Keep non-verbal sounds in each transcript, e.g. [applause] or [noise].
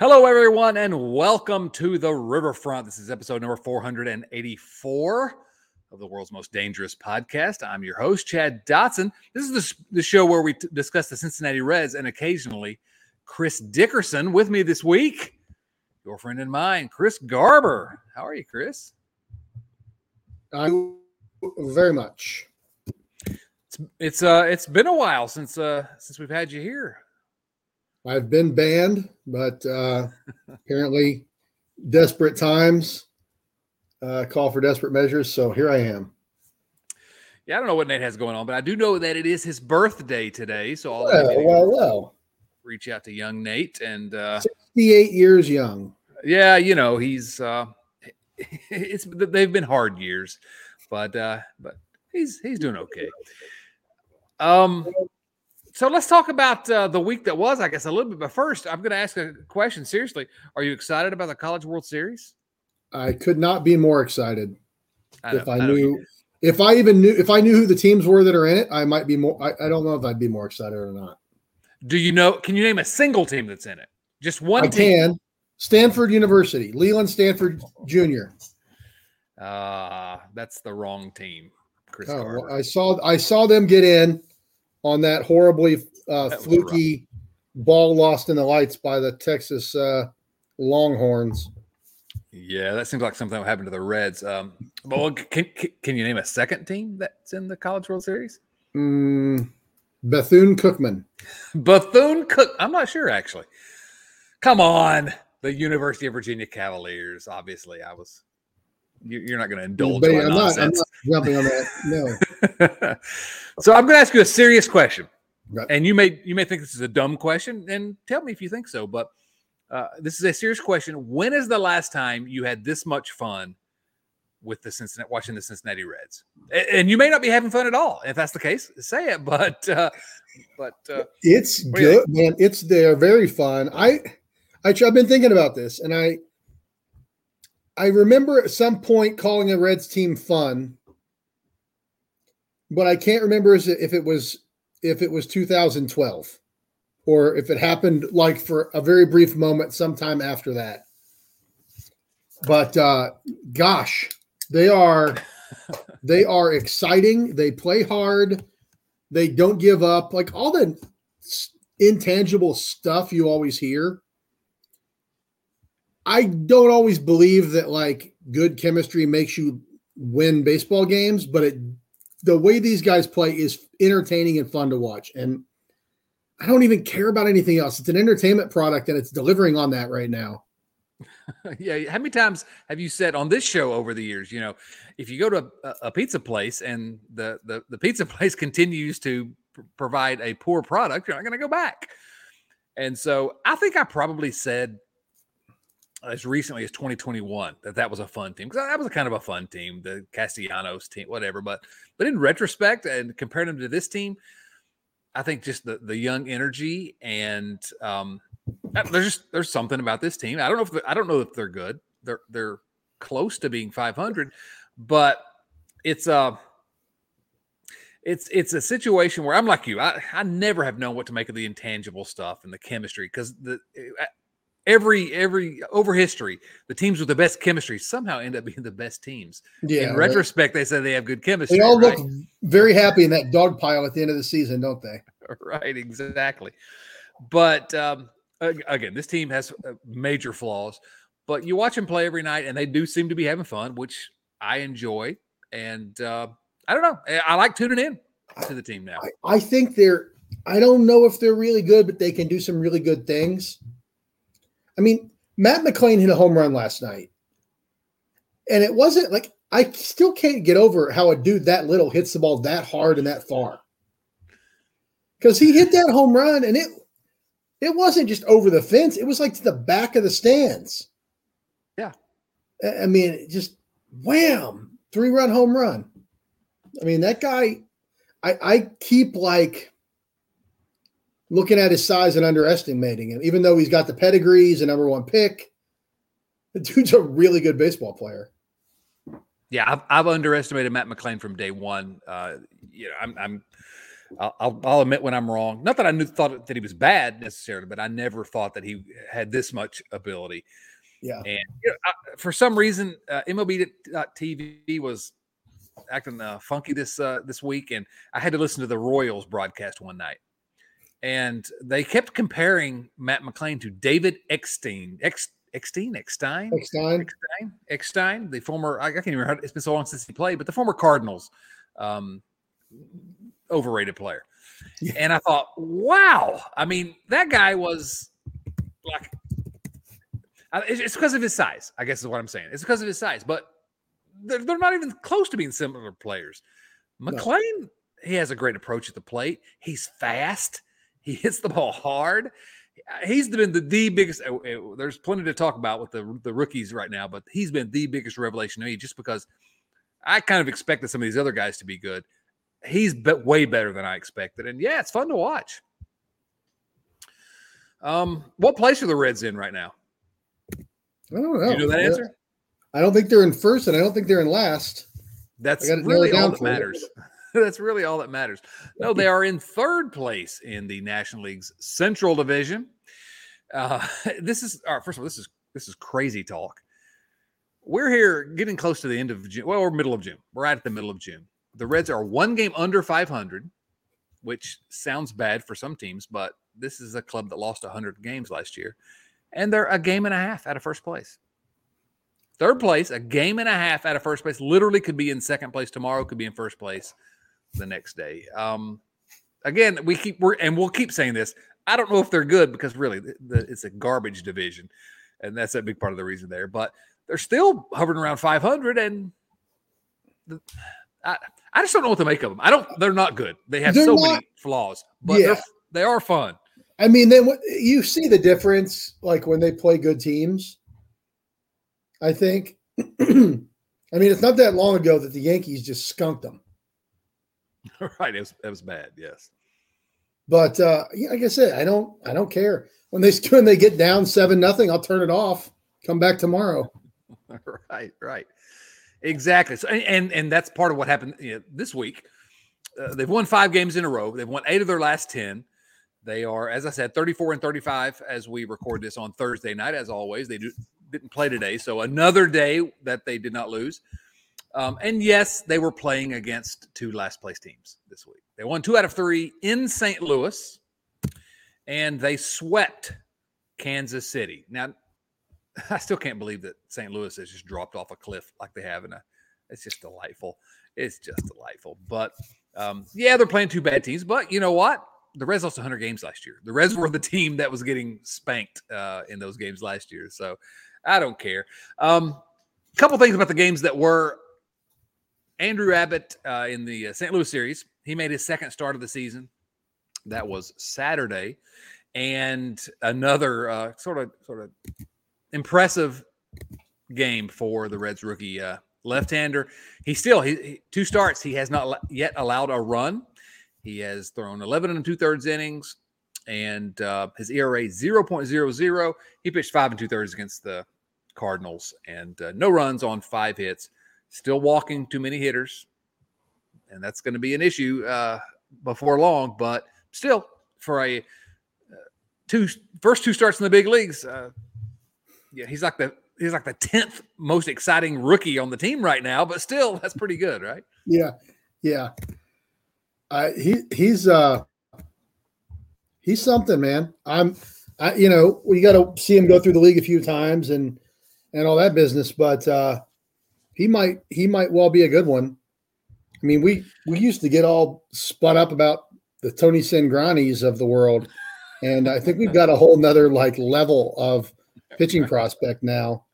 Hello, everyone, and welcome to the Riverfront. This is episode number 484 of the world's most dangerous podcast. I'm your host, Chad Dotson. This is the, the show where we t- discuss the Cincinnati Reds and occasionally Chris Dickerson. With me this week, your friend and mine, Chris Garber. How are you, Chris? I'm very much. It's it's uh it's been a while since uh since we've had you here. I've been banned, but uh, apparently, desperate times uh, call for desperate measures. So here I am. Yeah, I don't know what Nate has going on, but I do know that it is his birthday today. So I'll well, well, well. reach out to young Nate and uh, 68 years young. Yeah, you know he's uh, [laughs] it's they've been hard years, but uh, but he's he's doing okay. Um, so let's talk about uh, the week that was, I guess, a little bit. But first, I'm going to ask a question. Seriously, are you excited about the College World Series? I could not be more excited. I if I, I knew, if I even knew, if I knew who the teams were that are in it, I might be more. I, I, don't know if I'd be more excited or not. Do you know? Can you name a single team that's in it? Just one. I team? can. Stanford University, Leland Stanford Jr. Uh that's the wrong team. Chris oh, well, I saw I saw them get in on that horribly uh, that fluky ball lost in the lights by the Texas uh, Longhorns. Yeah, that seems like something that happened to the Reds. Um, well, can, can you name a second team that's in the College World Series? Mm, Bethune Cookman. [laughs] Bethune Cook. I'm not sure actually. Come on, the University of Virginia Cavaliers. Obviously, I was you're not going to indulge in I'm not, I'm not jumping on that. No. [laughs] so I'm going to ask you a serious question, right. and you may you may think this is a dumb question, and tell me if you think so. But uh, this is a serious question. When is the last time you had this much fun with the Cincinnati watching the Cincinnati Reds? And you may not be having fun at all. If that's the case, say it. [laughs] But uh, but uh, it's good, man. It's they're very fun. I, I I've been thinking about this, and I I remember at some point calling a Reds team fun, but I can't remember if it was if it was 2012 or if it happened like for a very brief moment sometime after that. But uh, gosh, they are they are exciting. They play hard. They don't give up. Like all the intangible stuff you always hear I don't always believe that like good chemistry makes you win baseball games, but it the way these guys play is entertaining and fun to watch. And I don't even care about anything else. It's an entertainment product and it's delivering on that right now. [laughs] yeah. How many times have you said on this show over the years, you know, if you go to a, a pizza place and the, the, the pizza [laughs] place continues to pr- provide a poor product, you're not going to go back. And so I think I probably said as recently as 2021 that that was a fun team because that was a kind of a fun team, the Castellanos team, whatever. But but in retrospect and comparing them to this team, I think just the the young energy and um, uh, there's just there's something about this team. I don't know if I don't know if they're good. They're they're close to being 500, but it's a uh, it's it's a situation where I'm like you. I, I never have known what to make of the intangible stuff and the chemistry because the every every over history, the teams with the best chemistry somehow end up being the best teams. Yeah. In retrospect, they say they have good chemistry. They all right? look very happy in that dog pile at the end of the season, don't they? [laughs] Right, exactly. But um, again, this team has uh, major flaws. But you watch them play every night, and they do seem to be having fun, which I enjoy. And uh, I don't know, I like tuning in to the team now. I, I think they're. I don't know if they're really good, but they can do some really good things. I mean, Matt McLain hit a home run last night. And it wasn't like I still can't get over how a dude that little hits the ball that hard and that far. Because he hit that home run and it it wasn't just over the fence, it was like to the back of the stands. Yeah. I mean, just wham, three run home run. I mean, that guy, I, I keep like looking at his size and underestimating him, even though he's got the pedigree, he's a number one pick. The dude's a really good baseball player. Yeah, I've, I've underestimated Matt McLain from day one. Uh, you know, I'm, I'm I'll, I'll, admit when I'm wrong. Not that I knew thought that he was bad necessarily, but I never thought that he had this much ability. Yeah. And you know, I, for some reason, uh, MLB.TV was acting uh, funky this uh, this week, and I had to listen to the Royals broadcast one night, and they kept comparing Matt McLain to David Eckstein. Eckstein, Eckstein, Eckstein, Eckstein, Eckstein, the former. I, can't even remember. It's been so long since he played, but the former Cardinals, um, overrated player. Yeah. And I thought, wow. I mean, that guy was like, it's because of his size. I guess is what I'm saying. It's because of his size, but they're, they're not even close to being similar players. McLain, no. he has a great approach at the plate. He's fast. He hits the ball hard. He's been the, the biggest. Uh, uh, there's plenty to talk about with the the rookies right now, but he's been the biggest revelation to me just because I kind of expected some of these other guys to be good. He's be- way better than I expected, and yeah, it's fun to watch. Um, what place are the Reds in right now? I don't know. You know that answer? I don't think they're in first, and I don't think they're in last. That's really all that matters. [laughs] That's really all that matters. No, they [laughs] are in third place in the National League's Central Division. Uh, [laughs] this is all right, first of all, this is this is crazy talk. We're here getting close to the end of June. Well, we're middle of June. We're right at the middle of June. The Reds are one game under 500, which sounds bad for some teams, but this is a club that lost 100 games last year, and they're a game and a half out of first place. Third place, a game and a half out of first place. Literally could be in second place tomorrow, could be in first place the next day. Um, again, we keep we're and we'll keep saying this. I don't know if they're good because really the, the, it's a garbage division, and that's a big part of the reason there. But they're still hovering around 500, and the, I, I just don't know what to make of them. I don't. They're not good. They have they're so not, many flaws, but yeah. they are fun. I mean, then you see the difference, like when they play good teams. I think. [clears throat] I mean, it's not that long ago that the Yankees just skunked them. [laughs] right, it was, it was bad. Yes, but uh, yeah, like I said, I don't, I don't care when they [laughs] when they get down seven nothing. I'll turn it off. Come back tomorrow. [laughs] right, right, exactly. So, and and that's part of what happened you know, this week. Uh, they've won five games in a row. They've won eight of their last ten. They are, as I said, 34 and 35 as we record this on Thursday night. As always, they do, didn't play today, so another day that they did not lose. Um, and yes, they were playing against two last place teams this week. They won two out of three in St. Louis, and they swept Kansas City. Now, [laughs] I still can't believe that St. Louis has just dropped off a cliff like they have, in a. it's just delightful. It's just delightful. But um, yeah, they're playing two bad teams. But you know what? The Reds lost 100 games last year. The Reds [laughs] were the team that was getting spanked uh, in those games last year. So I don't care. Um, a couple things about the games that were Andrew Abbott uh, in the uh, St. Louis series. He made his second start of the season. That was Saturday, and another uh, sort of sort of impressive game for the Reds rookie uh, left-hander. He still he, he, two starts. He has not yet allowed a run. He has thrown 11 and two thirds innings, and uh, his ERA 0.00. He pitched five and two thirds against the Cardinals, and uh, no runs on five hits. Still walking too many hitters, and that's going to be an issue uh, before long. But still, for a uh, two first two starts in the big leagues, uh, yeah, he's like the he's like the tenth most exciting rookie on the team right now. But still, that's pretty good, right? Yeah, yeah. Uh, he he's uh he's something, man. I'm, I you know we got to see him go through the league a few times and and all that business, but uh he might he might well be a good one. I mean, we we used to get all spun up about the Tony Cingranis of the world, and I think we've got a whole nother like level of pitching prospect now.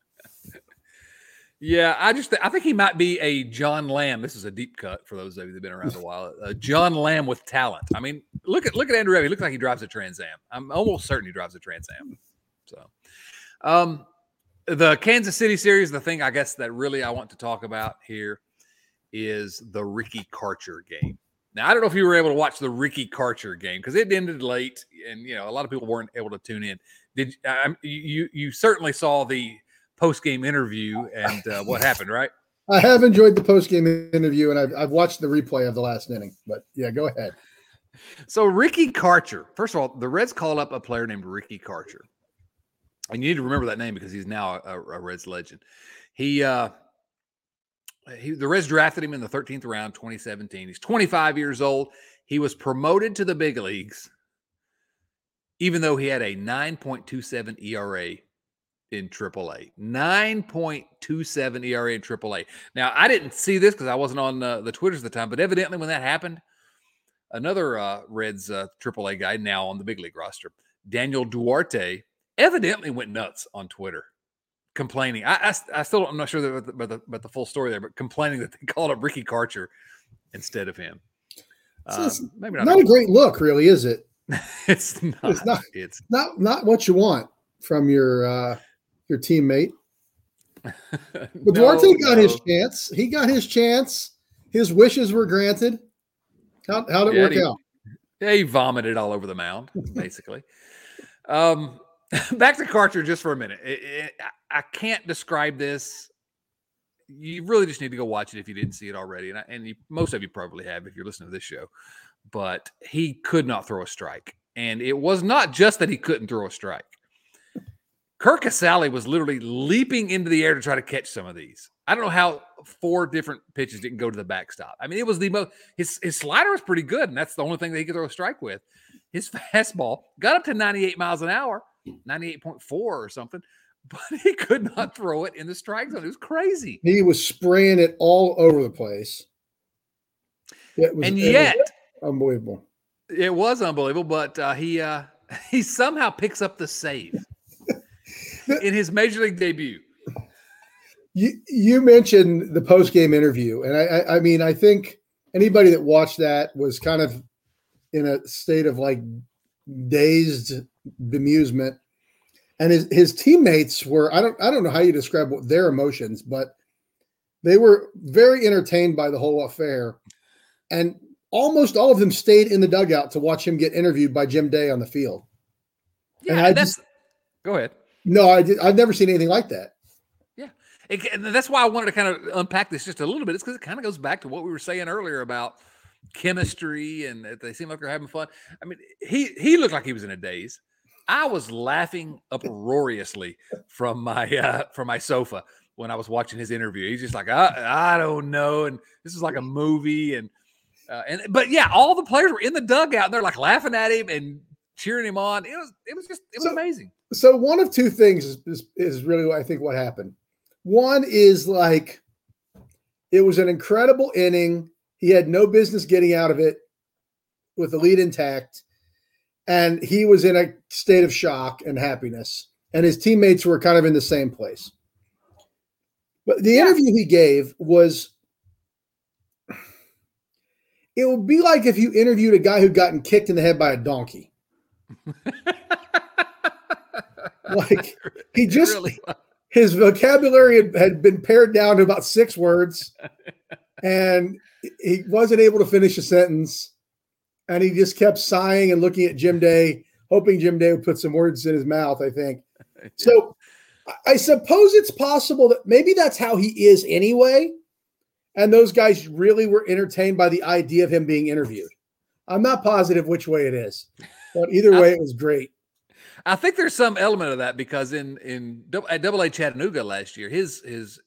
Yeah, I just I think he might be a John Lamb. This is a deep cut for those of you that've been around a while. Uh, John Lamb with talent. I mean, look at look at Andrew He looks like he drives a Trans Am. I'm almost certain he drives a Trans Am. So, um, the Kansas City series, the thing I guess that really I want to talk about here is the Ricky Karcher game. Now, I don't know if you were able to watch the Ricky Karcher game because it ended late, and you know a lot of people weren't able to tune in. Did um, you? You certainly saw the post game interview and uh, what happened, right? I have enjoyed the post game interview, and I've, I've watched the replay of the last inning. But yeah, go ahead. So Ricky Karcher. First of all, the Reds called up a player named Ricky Karcher, and you need to remember that name because he's now a, a Reds legend. He, uh, he, the Reds drafted him in the 13th round, 2017. He's 25 years old. He was promoted to the big leagues, even though he had a 9.27 ERA in AAA. 9.27 ERA in AAA. Now, I didn't see this because I wasn't on uh, the Twitters at the time, but evidently when that happened, another uh, Reds uh, AAA guy now on the big league roster, Daniel Duarte, evidently went nuts on Twitter, complaining. I, I, I still I'm not sure about the, about, the, about the full story there, but complaining that they [laughs] called up Ricky Karcher instead of him. Um, maybe not, not a great look, really, is it? [laughs] it's not. It's not. It's not not what you want from your uh, your teammate. [laughs] But no, Duarte got no. his chance. He got his chance. His wishes were granted. How how did it yeah, work he, out? Yeah, he vomited all over the mound, basically. um, [laughs] back to Karcher just for a minute. It, it, I can't describe this. You really just need to go watch it if you didn't see it already, and I, and you, most of you probably have if you're listening to this show. But he could not throw a strike, and it was not just that he couldn't throw a strike. Curt Casali was literally leaping into the air to try to catch some of these. I don't know how four different pitches didn't go to the backstop. I mean, it was the most his his slider was pretty good, and that's the only thing that he could throw a strike with. His [laughs] fastball got up to 98 miles an hour, 98.4 or something, [laughs] but he could not throw it in the strike zone. It was crazy. He was spraying it all over the place. It was, and yet, was unbelievable. It was unbelievable, but uh, he uh, [laughs] he somehow picks up the save [laughs] in his major league debut. You you mentioned the post game interview, and I, I I mean I think anybody that watched that was kind of in a state of like dazed bemusement, and his his teammates were I don't I don't know how you describe what their emotions, but they were very entertained by the whole affair, and almost all of them stayed in the dugout to watch him get interviewed by Jim Day on the field. Yeah, and I just go ahead. No, I did, I've never seen anything like that. Yeah. It, that's why I wanted to kind of unpack this just a little bit. It's because it kind of goes back to what we were saying earlier about chemistry and they seem like they're having fun. I mean, he he looked like he was in a daze. I was laughing uproariously from my uh, from my sofa when I was watching his interview. He's just like, I, I don't know, and this is like a movie, and uh, and but yeah, all the players were in the dugout and they're like laughing at him and cheering him on. It was it was just it was so, amazing. So one of two things is, is, is really I think what happened. One is like it was an incredible inning. He had no business getting out of it with the lead intact. And he was in a state of shock and happiness. And his teammates were kind of in the same place. But the yeah. interview he gave was it would be like if you interviewed a guy who'd gotten kicked in the head by a donkey. [laughs] like he just really his vocabulary had, had been pared down to about six words [laughs] and he wasn't able to finish a sentence and he just kept sighing and looking at jim day hoping jim day would put some words in his mouth i think [laughs] so i suppose it's possible that maybe that's how he is anyway and those guys really were entertained by the idea of him being interviewed i'm not positive which way it is but either way it was great I think there's some element of that because in in at Double A Chattanooga last year, his his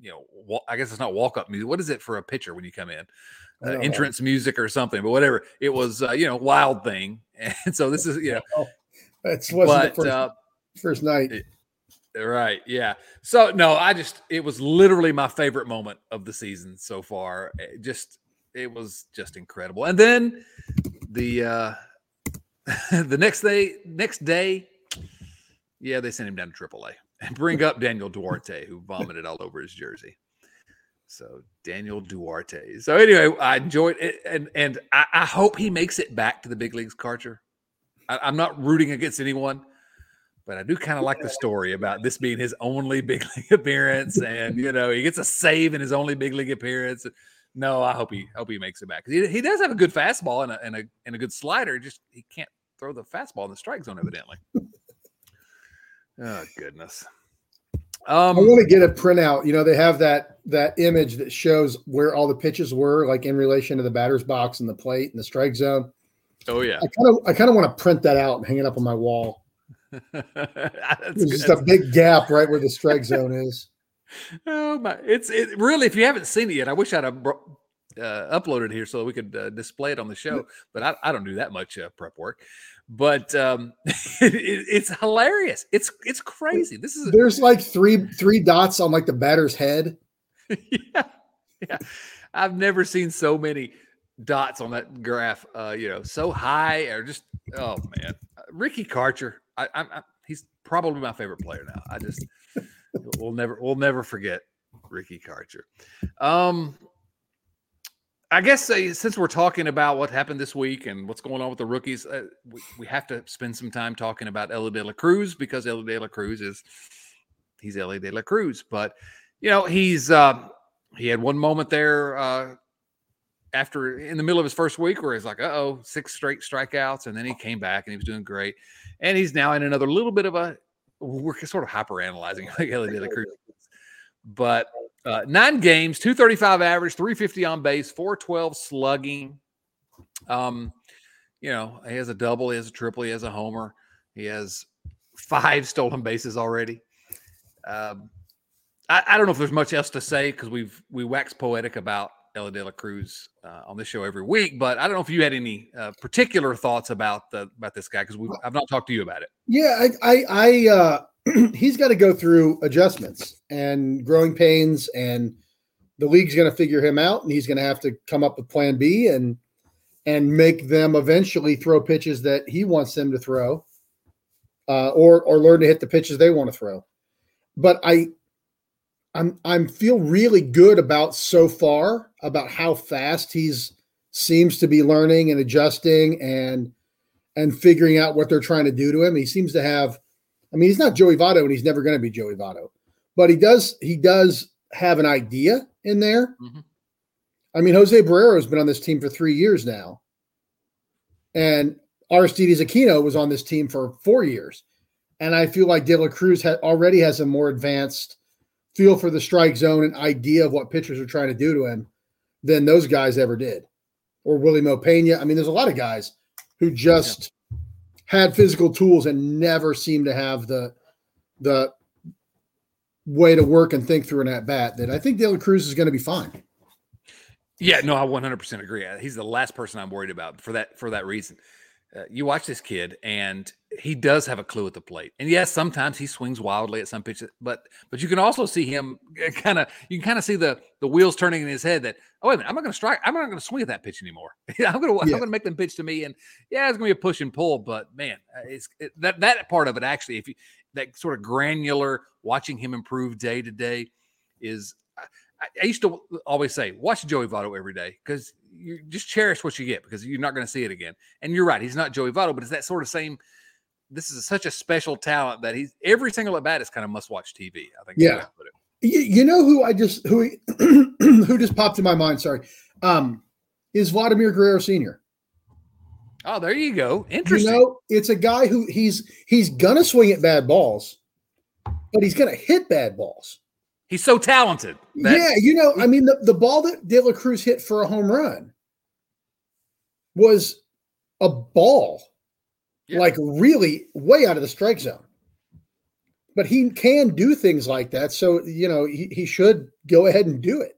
you know I guess it's not walk up music. What is it for a pitcher when you come in? Uh, entrance music or something, but whatever. It was uh, you know wild thing, [laughs] and so this is you know that's wasn't but, the first, uh, first night. It, right yeah so no i just it was literally my favorite moment of the season so far it just it was just incredible and then the uh [laughs] the next day, next day, yeah, they sent him down to AAA and bring up Daniel Duarte, who vomited all over his jersey. So Daniel Duarte. So anyway, I enjoyed it, and and I, I hope he makes it back to the big leagues, Karcher. I, I'm not rooting against anyone, but I do kind of like the story about this being his only big [laughs] league appearance, and you know he gets a save in his only big league appearance. No, I hope he hope he makes it back he, he does have a good fastball and a, and a and a good slider. Just he can't throw the fastball in the strike zone, evidently. [laughs] oh goodness. Um, I want to get a printout. You know, they have that that image that shows where all the pitches were, like in relation to the batter's box and the plate and the strike zone. Oh yeah. I kind of I kind of want to print that out and hang it up on my wall. [laughs] There's just a big gap right where the strike zone is. [laughs] Oh my! It's it really. If you haven't seen it yet, I wish I'd have bro- uh, uploaded here so we could uh, display it on the show. But I, I don't do that much uh, prep work. But um, it, [laughs] it, it's hilarious. It's it's crazy. This is there's like three three dots on like the batter's head. [laughs] yeah, yeah. I've never seen so many dots on that graph. Uh, you know, so high or just oh man, Ricky Karcher. I, I, I he's probably my favorite player now. I just we'll never we'll never forget Ricky Karcher. Um, I guess uh, since we're talking about what happened this week and what's going on with the rookies, uh, we, we have to spend some time talking about Elly De La Cruz because Elly De La Cruz is he's Elly De La Cruz, but you know he's uh, he had one moment there uh, after in the middle of his first week where he's like, uh oh, six straight strikeouts, and then he came back and he was doing great, and he's now in another little bit of a we're sort of hyper analyzing [laughs] like Elly De La Cruz, but uh, nine games, 235 average, 350 on base, 412 slugging. Um, you know, he has a double, he has a triple, he has a homer, he has five [laughs] stolen bases already. Um, I, I, don't know if there's much else to say because we've we wax poetic about Elly De La Cruz uh, on this show every week, but I don't know if you had any uh, particular thoughts about the about this guy because I've not talked to you about it. Yeah, I I, I uh, [clears throat] he's got to go through adjustments and growing pains, and the league's going to figure him out, and he's going to have to come up with Plan B and and make them eventually throw pitches that he wants them to throw, uh, or or learn to hit the pitches they want to throw. But I, I'm I'm feel really good about so far about how fast he's seems to be learning and adjusting and and figuring out what they're trying to do to him. He seems to have I mean, he's not Joey Votto, and he's never going to be Joey Votto, but he does he does have an idea in there. Mm-hmm. I mean, Jose Barrero has been on this team for three years now, and Aristides Aquino was on this team for four years, and I feel like De La Cruz ha- already has a more advanced feel for the strike zone and idea of what pitchers are trying to do to him than those guys ever did, or Wily Mo Pena. I mean, there's a lot of guys who just had physical tools and never seemed to have the the way to work and think through an at bat that I think De La Cruz is going to be fine. Yeah, no, I 100% agree. He's the last person I'm worried about for that for that reason. Uh, you watch this kid and he does have a clue at the plate. And yes, sometimes he swings wildly at some pitches, but but you can also see him [laughs] kind of you can kind of see the the wheels turning in his head that oh wait a minute, I'm not going to strike, I'm not going to swing at that pitch anymore. [laughs] I'm going to yeah. I'm going to make them pitch to me, and yeah, it's going to be a push and pull. But man, uh, it's it, that that part of it actually, if you that sort of granular watching him improve day to day is. I, used to always say, watch Joey Votto every day because you just cherish what you get because you're not going to see it again. And you're right, he's not Joey Votto, but it's that sort of same this is such a special talent that he's every single at bat is kind of must watch TV. I think. Yeah. You, you know who I just who [clears throat] who just popped in my mind. Sorry, um, is Vladimir Guerrero Senior. Oh, there you go. Interesting. You know, it's a guy who he's he's gonna swing at bad balls, but he's gonna hit bad balls. He's so talented. Yeah, you know, I mean, the, the ball that De La Cruz hit for a home run was a ball yeah. like really way out of the strike zone. But he can do things like that. So, you know, he, he should go ahead and do it.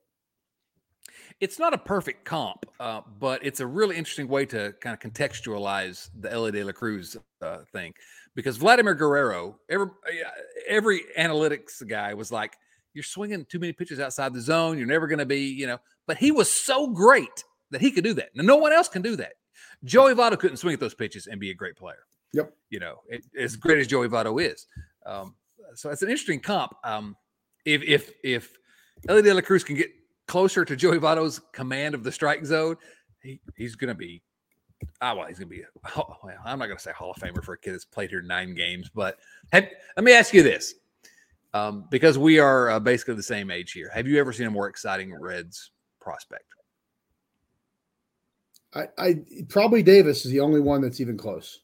It's not a perfect comp, uh, but it's a really interesting way to kind of contextualize the Elly De La Cruz uh, thing because Vladimir Guerrero, every, every analytics guy was like, you're swinging too many pitches outside the zone. You're never going to be, you know, but he was so great that he could do that. Now, no one else can do that. Joey Votto couldn't swing at those pitches and be a great player. Yep. You know, it, as great as Joey Votto is. Um, so it's an interesting comp. Um, if if if Elly De La Cruz can get closer to Joey Votto's command of the strike zone, he, he's going to be. Ah, well, he's going to be. Oh, well, I'm not going to say Hall of Famer for a kid that's played here nine games, but have, let me ask you this, um, because we are uh, basically the same age here. Have you ever seen a more exciting Reds prospect? I, I probably Davis is the only one that's even close.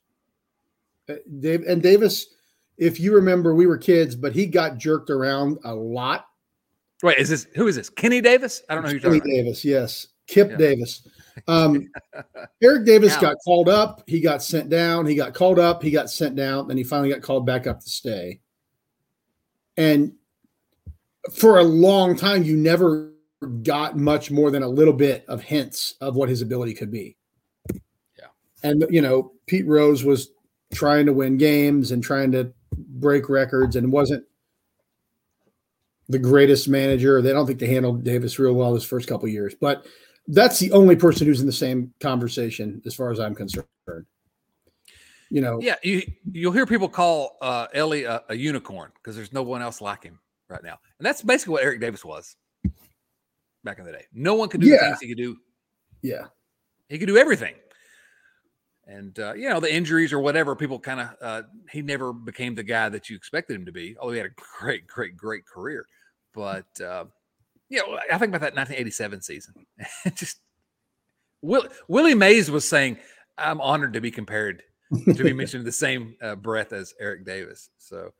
Uh, Dave and Davis, if you remember, we were kids, but he got jerked around a lot. Wait, is this who is this? Kenny Davis? I don't know who you're Kenny Davis, yes. Kip yeah. Davis. Um, [laughs] Eric Davis got called up. He got sent down. He got called up. He got sent down. Then he finally got called back up to stay. And for a long time, you never got much more than a little bit of hints of what his ability could be. Yeah. And, you know, Pete Rose was trying to win games and trying to break records and wasn't the greatest manager. They don't think they handled Davis real well his first couple years, but that's the only person who's in the same conversation as far as I'm concerned. You know, yeah, you you'll hear people call uh, Elly a, a unicorn because there's no one else like him right now, and that's basically what Eric Davis was back in the day. No one could do yeah. the things he could do. Yeah, he could do everything. And uh, you know the injuries or whatever, people kind of uh, he never became the guy that you expected him to be. Although he had a great, great, great career, but uh, you know I think about that 1987 season. [laughs] Just Will, Willie Mays was saying, "I'm honored to be compared [laughs] to be mentioned in the same uh, breath as Eric Davis." So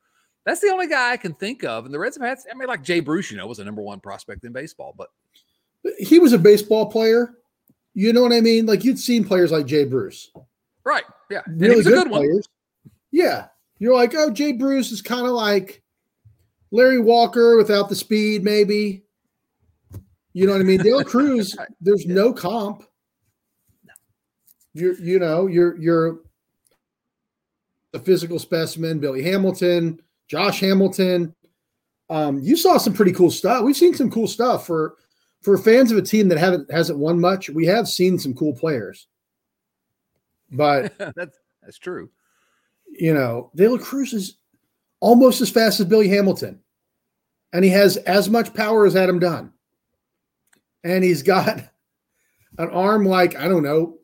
that's the only guy I can think of. And the Reds have had, I mean, like Jay Bruce, you know, was a number one prospect in baseball, but he was a baseball player. You know what I mean? Like you'd seen players like Jay Bruce. Right. Yeah. Really good, good players. Yeah. You're like, oh, Jay Bruce is kind of like Larry Walker without the speed, maybe. You know what I mean? Dale [laughs] Cruz, there's yeah. no comp. You're, you know, you're you're the physical specimen, Billy Hamilton, Josh Hamilton. Um, you saw some pretty cool stuff. We've seen some cool stuff for for fans of a team that haven't hasn't won much. We have seen some cool players, but [laughs] that's that's true. You know, De La Cruz is almost as fast as Billy Hamilton, and he has as much power as Adam Dunn, and he's got [laughs] an arm like I don't know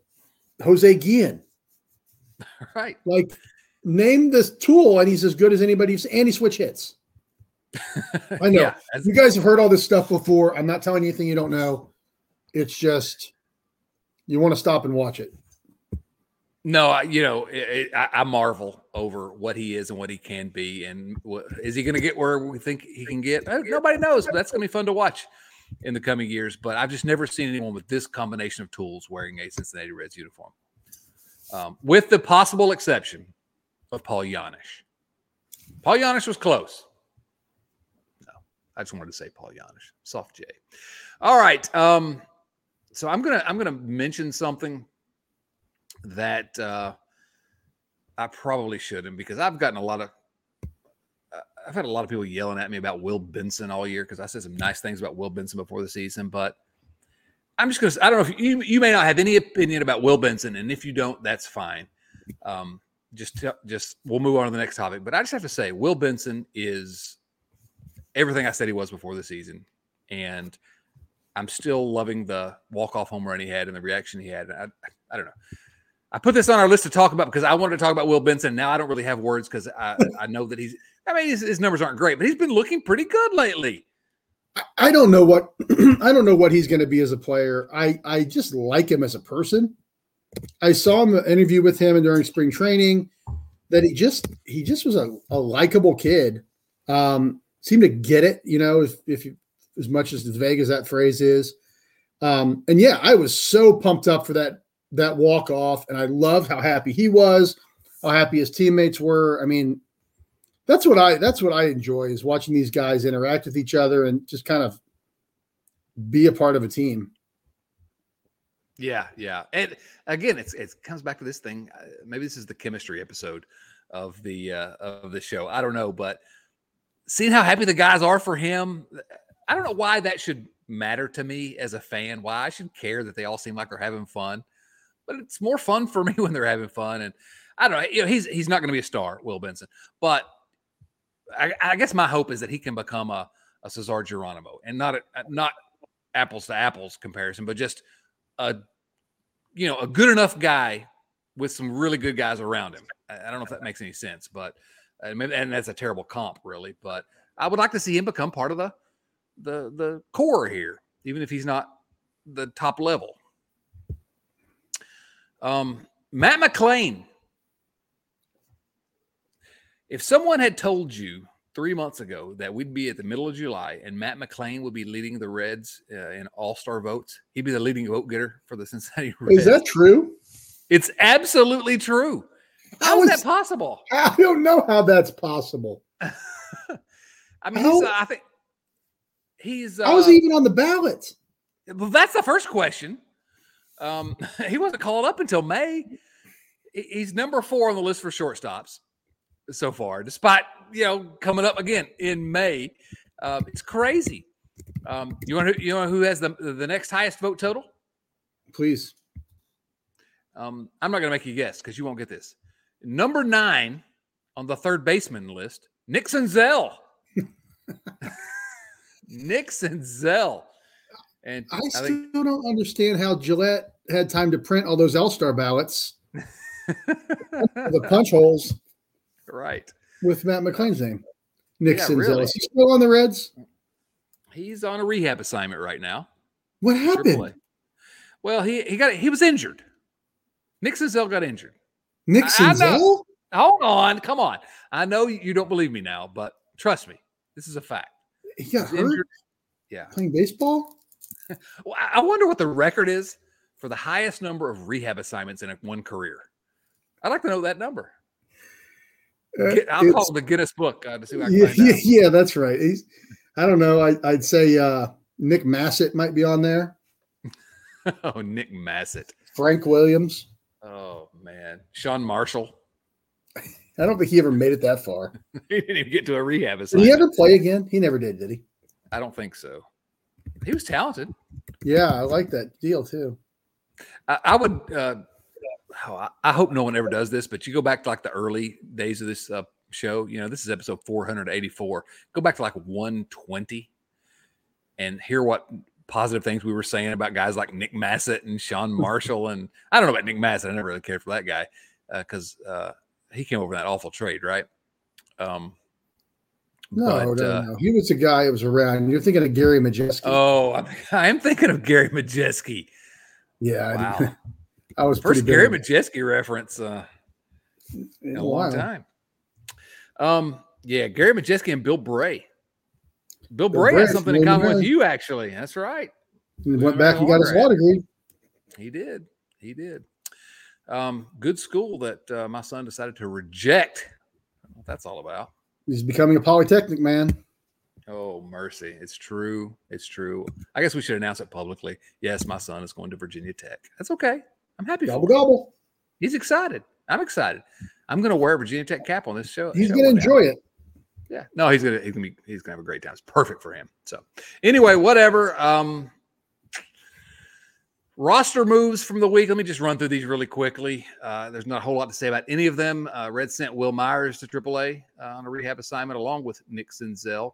Jose Guillen. [laughs] Right, like name this tool, and he's as good as anybody. And he switch hits. [laughs] I know. yeah, you guys have heard all this stuff before. I'm not telling you anything you don't know. It's just you want to stop and watch it. No, I, you know, it, it, I, I, marvel over what he is and what he can be, and what, is he going to get where we think he can get? Nobody knows, but that's going to be fun to watch in the coming years. But I've just never seen anyone with this combination of tools wearing a Cincinnati Reds uniform, um, with the possible exception of Paul Yanish. Paul Yanish was close. No, I just wanted to say Paul Yanish, soft J. All right. Um, so I'm gonna I'm gonna mention something that uh, I probably shouldn't because I've gotten a lot of uh, I've had a lot of people yelling at me about Will Benson all year because I said some nice things about Will Benson before the season, but I'm just gonna I don't know if you you may not have any opinion about Will Benson, and if you don't, that's fine. Um, just just we'll move on to the next topic. But I just have to say, Will Benson is everything I said he was before the season, and I'm still loving the walk off home run he had and the reaction he had. I, I don't know. I put this on our list to talk about because I wanted to talk about Will Benson. Now I don't really have words because I, I know that he's. I mean, his, his numbers aren't great, but he's been looking pretty good lately. I don't know what [clears throat] I don't know what he's going to be as a player. I I just like him as a person. I saw him interview with him during spring training that he just he just was a, a likable kid. Um, seemed to get it, you know, if, if you, as much as vague as that phrase is. Um, and yeah, I was so pumped up for that that walk off, and I loved how happy he was, how happy his teammates were. I mean, that's what I that's what I enjoy is watching these guys interact with each other and just kind of be a part of a team. Yeah, yeah, and again, it's it comes back to this thing. Uh, maybe this is the chemistry episode of the uh, of the show. I don't know, but seeing how happy the guys are for him, I don't know why that should matter to me as a fan. Why I should care that they all seem like they're having fun, but it's more fun for [laughs] me when they're having fun. And I don't know, you know, he's he's not going to be a star, Will Benson, but I, I, guess my hope is that he can become a a Cesar Geronimo and not a, not apples to apples comparison, but just a you know a good enough guy with some really good guys around him. I don't know if that makes any sense, but and that's a terrible comp, really. But I would like to see him become part of the the the core here, even if he's not the top level. Um, Matt McLain. If someone had told you three months ago that we'd be at the middle of July and Matt McLain would be leading the Reds uh, in All Star votes. He'd be the leading vote getter for the [laughs] Cincinnati Reds. Is that true? It's absolutely true. How is that possible? I don't know how that's possible. [laughs] I mean, uh, I think he's. Uh, is he even on the ballot? Well, that's the first question. Um, [laughs] he wasn't called up until May. He's number four on the list for shortstops so far, despite you know coming up again in May. Um, it's crazy. Um, you want you know who has the the next highest vote total? Please. Um, I'm not going to make you guess because you won't get this. Number nine on the third baseman list, Nick Senzel. [laughs] Nick Senzel. And I I still think don't understand how Gillette had time to print all those All Star ballots, [laughs] the punch holes right. with Matt McLain's name. Nick Yeah, Senzel. really. Is he still on the Reds? He's on a rehab assignment right now. What happened? Well, he he got he was injured. Nick Senzel got injured. Nick. Senzel? Hold on, come on. I know you don't believe me now, but trust me, this is a fact. He got hurt injured. Yeah. playing baseball? [laughs] Well, I I wonder what the record is for the highest number of rehab assignments in a, one career. I'd like to know that number. Uh, I'll call the Guinness Book uh, to see what I can yeah, yeah, yeah, that's right. He's, I don't know. I, I'd say uh, Nick Masset might be on there. [laughs] oh, Nick Masset. Frank Williams. Oh man, Sean Marshall. I don't think he ever made it that far. [laughs] he didn't even get to a rehab Did he ever play again? He never did, did he? I don't think so. He was talented. Yeah, I like that deal too. I, I would. Uh, oh, I, I hope no one ever does this, but you go back to like the early days of this uh, show. You know, this is episode 484. Go back to like 120 and hear what positive things we were saying about guys like Nick Masset and Sean [laughs] Marshall. and I don't know about Nick Masset. I never really cared for that guy because uh, he came over that awful trade, right? Um, No, but, no, uh, no. He was a guy that was around. You're thinking of Gary Majewski. Oh, [laughs] I'm, I am thinking of Gary Majewski. yeah. I, Wow. [laughs] I was First pretty Gary Majewski reference. Uh, in in a long while. time. Um, yeah, Gary Majewski and Bill Bray. Bill Bill Bray has something in common with you, actually. That's right. He went back and got his law degree. He did. He did. Um, good school that uh, my son decided to reject. I don't know what that's all about. He's becoming a polytechnic man. Oh, mercy. It's true. It's true. I guess we should announce it publicly. Yes, my son is going to Virginia Tech. That's okay. I'm happy for Gobble him. gobble. He's excited. I'm excited. I'm going to wear a Virginia Tech cap on this show. He's one day. enjoy it. Yeah. No, he's gonna he's gonna be he's gonna have a great time. It's perfect for him. So anyway, whatever. Um roster moves from the week. Let me just run through these really quickly. Uh, there's not a whole lot to say about any of them. Uh, Red sent Wil Myers to AAA uh, on a rehab assignment along with Nick Senzel.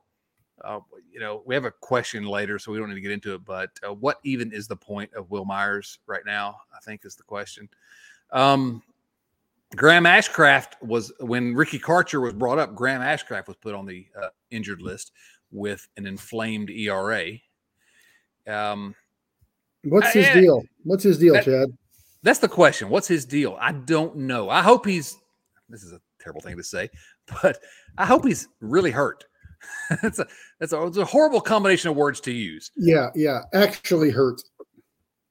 Uh, you know, we have a question later, so we don't need to get into it. But uh, what even is the point of Wil Myers right now? I think is the question. Um, Graham Ashcraft was when Ricky Karcher was brought up. Graham Ashcraft was put on the uh, injured list with an inflamed ERA. Um, What's his yeah. deal? What's his deal, That- Chad? that's the question. What's his deal? I don't know. I hope he's. This is a terrible thing to say, [laughs] but I hope he's really hurt. [laughs] that's a that's a, it's a horrible combination of words to use. Yeah, yeah. Actually hurt.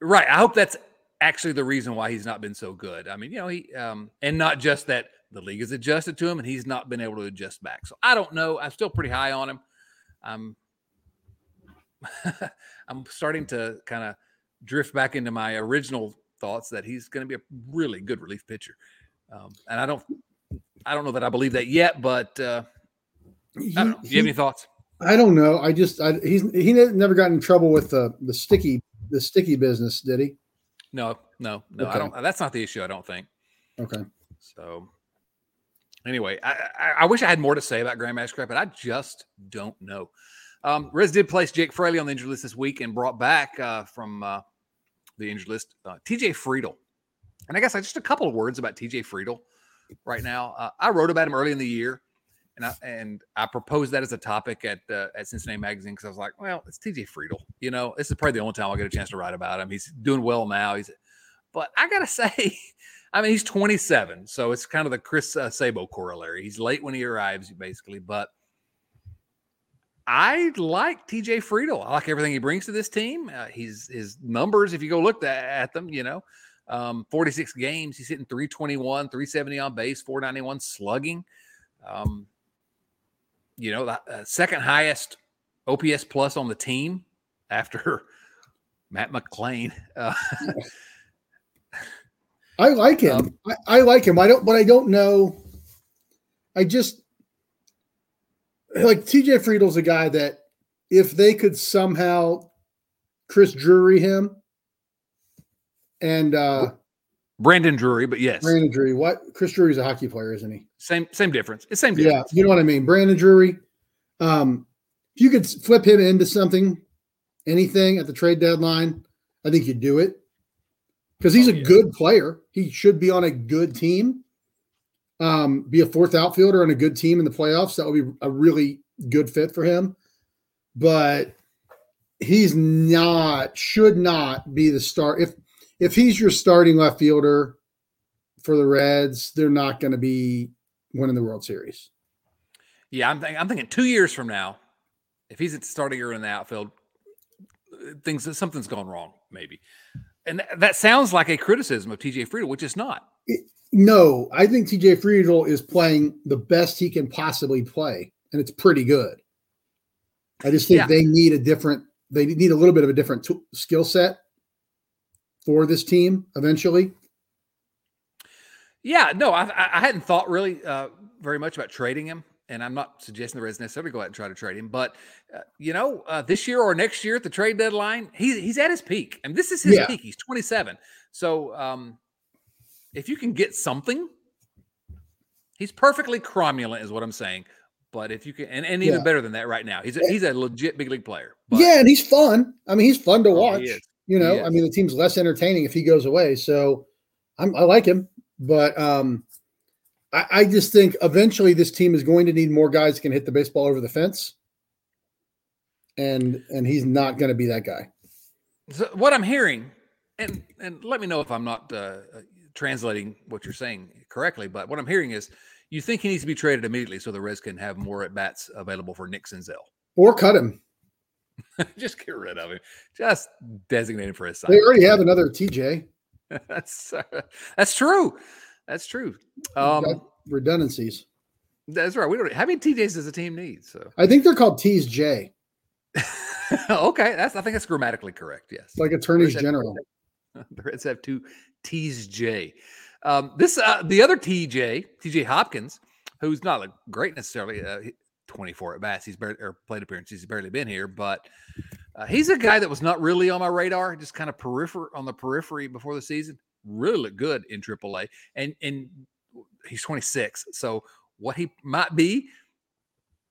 Right. I hope that's actually the reason why he's not been so good. I mean, you know, he um and not just that the league has adjusted to him and he's not been able to adjust back. So I don't know. I'm still pretty high on him. I'm [laughs] I'm starting to kind of drift back into my original thoughts that he's going to be a really good relief pitcher. Um, and I don't I don't know that I believe that yet, but uh, He- I don't know. Do you have any thoughts? I don't know. I just I, he's he never got in trouble with the the sticky the sticky business, did he? No, no, no. I don't. That's not the issue. I don't think. Okay. So anyway, I, I, I wish I had more to say about Graham Ashcraft, but I just don't know. Um, Reds did place Jake Fraley on the injured list this week and brought back uh, from uh, the injured list uh, TJ Friedl. And I guess I, just a couple of words about TJ Friedl right now. Uh, I wrote about him early in the year, and I and I proposed that as a topic at uh, at Cincinnati Magazine because I was like, well, it's TJ Friedl. You know, this is probably the only time I'll get a chance to write about him. He's doing well now. He's, [laughs] but I gotta say, [laughs] I mean, he's 27, so it's kind of the Chris uh, Sabo corollary. He's late when he arrives, basically. But I like TJ Friedl. I like everything he brings to this team. Uh, he's his numbers, if you go look at them, you know, um, 46 games, he's hitting 321, 370 on base, 491 slugging. Um, you know, the uh, second highest OPS plus on the team after [laughs] Matt McLain. [laughs] Uh, I like him. Um, I, I, like him. I don't, but I don't know. I just like TJ Friedl's a guy that if they could somehow Chris Drury him and uh Brandon Drury, but yes, Brandon Drury. What Chris Drury's a hockey player, isn't he? Same same difference. It's same difference. Yeah, you know what I mean. Brandon Drury. Um, if you could flip him into something, anything at the trade deadline, I think you'd do it because he's oh, a yeah. good player. He should be on a good team. Um, be a fourth outfielder on a good team in the playoffs. That would be a really good fit for him. But he's not, should not be the star. If if he's your starting left fielder for the Reds, they're not going to be winning the World Series. Yeah, I'm, th- I'm thinking two years from now, if he's at starting or in the outfield, things something's gone wrong, maybe. And th- that sounds like a criticism of TJ Friedl, which is not. It, no, I think TJ Friedl is playing the best he can possibly play, and it's pretty good. I just think yeah. they need a different, they need a little bit of a different t- skill set for this team eventually. Yeah, no, I, I hadn't thought really uh, very much about trading him and I'm not suggesting the Reds necessarily go out and try to trade him, but uh, you know, uh, this year or next year at the trade deadline, he, he's at his peak, and this is his yeah. peak. He's 27, so um, if you can get something, he's perfectly cromulent, is what I'm saying. But if you can, and, and even yeah. better than that, right now, he's a, he's a legit big league player. But, yeah, and he's fun. I mean, he's fun to oh, watch. You know, I mean, the team's less entertaining if he goes away. So I'm, I like him, but um, I, I just think eventually this team is going to need more guys that can hit the baseball over the fence. And and he's not going to be that guy. So what I'm hearing, and and let me know if I'm not uh, uh, translating what you're saying correctly, but what I'm hearing is you think he needs to be traded immediately so the Reds can have more at bats available for Nick Senzel, or cut him. [laughs] Just get rid of him. Just designate him for his side. They already have another TJ. [laughs] that's uh, that's true. That's true. Um, redundancies. That's right. We don't. How many TJs does a team need? So I think they're called T's J. [laughs] okay, that's. I think that's grammatically correct. Yes, like attorneys general. the Reds have two T's J. Um, this uh, the other TJ, TJ Hopkins, who's not like great necessarily. Uh, 24 at bats. He's barely or plate appearances. He's barely been here, but uh, he's a guy that was not really on my radar, just kind of periphery on the periphery before the season really look good in AAA, and and he's 26. So what he might be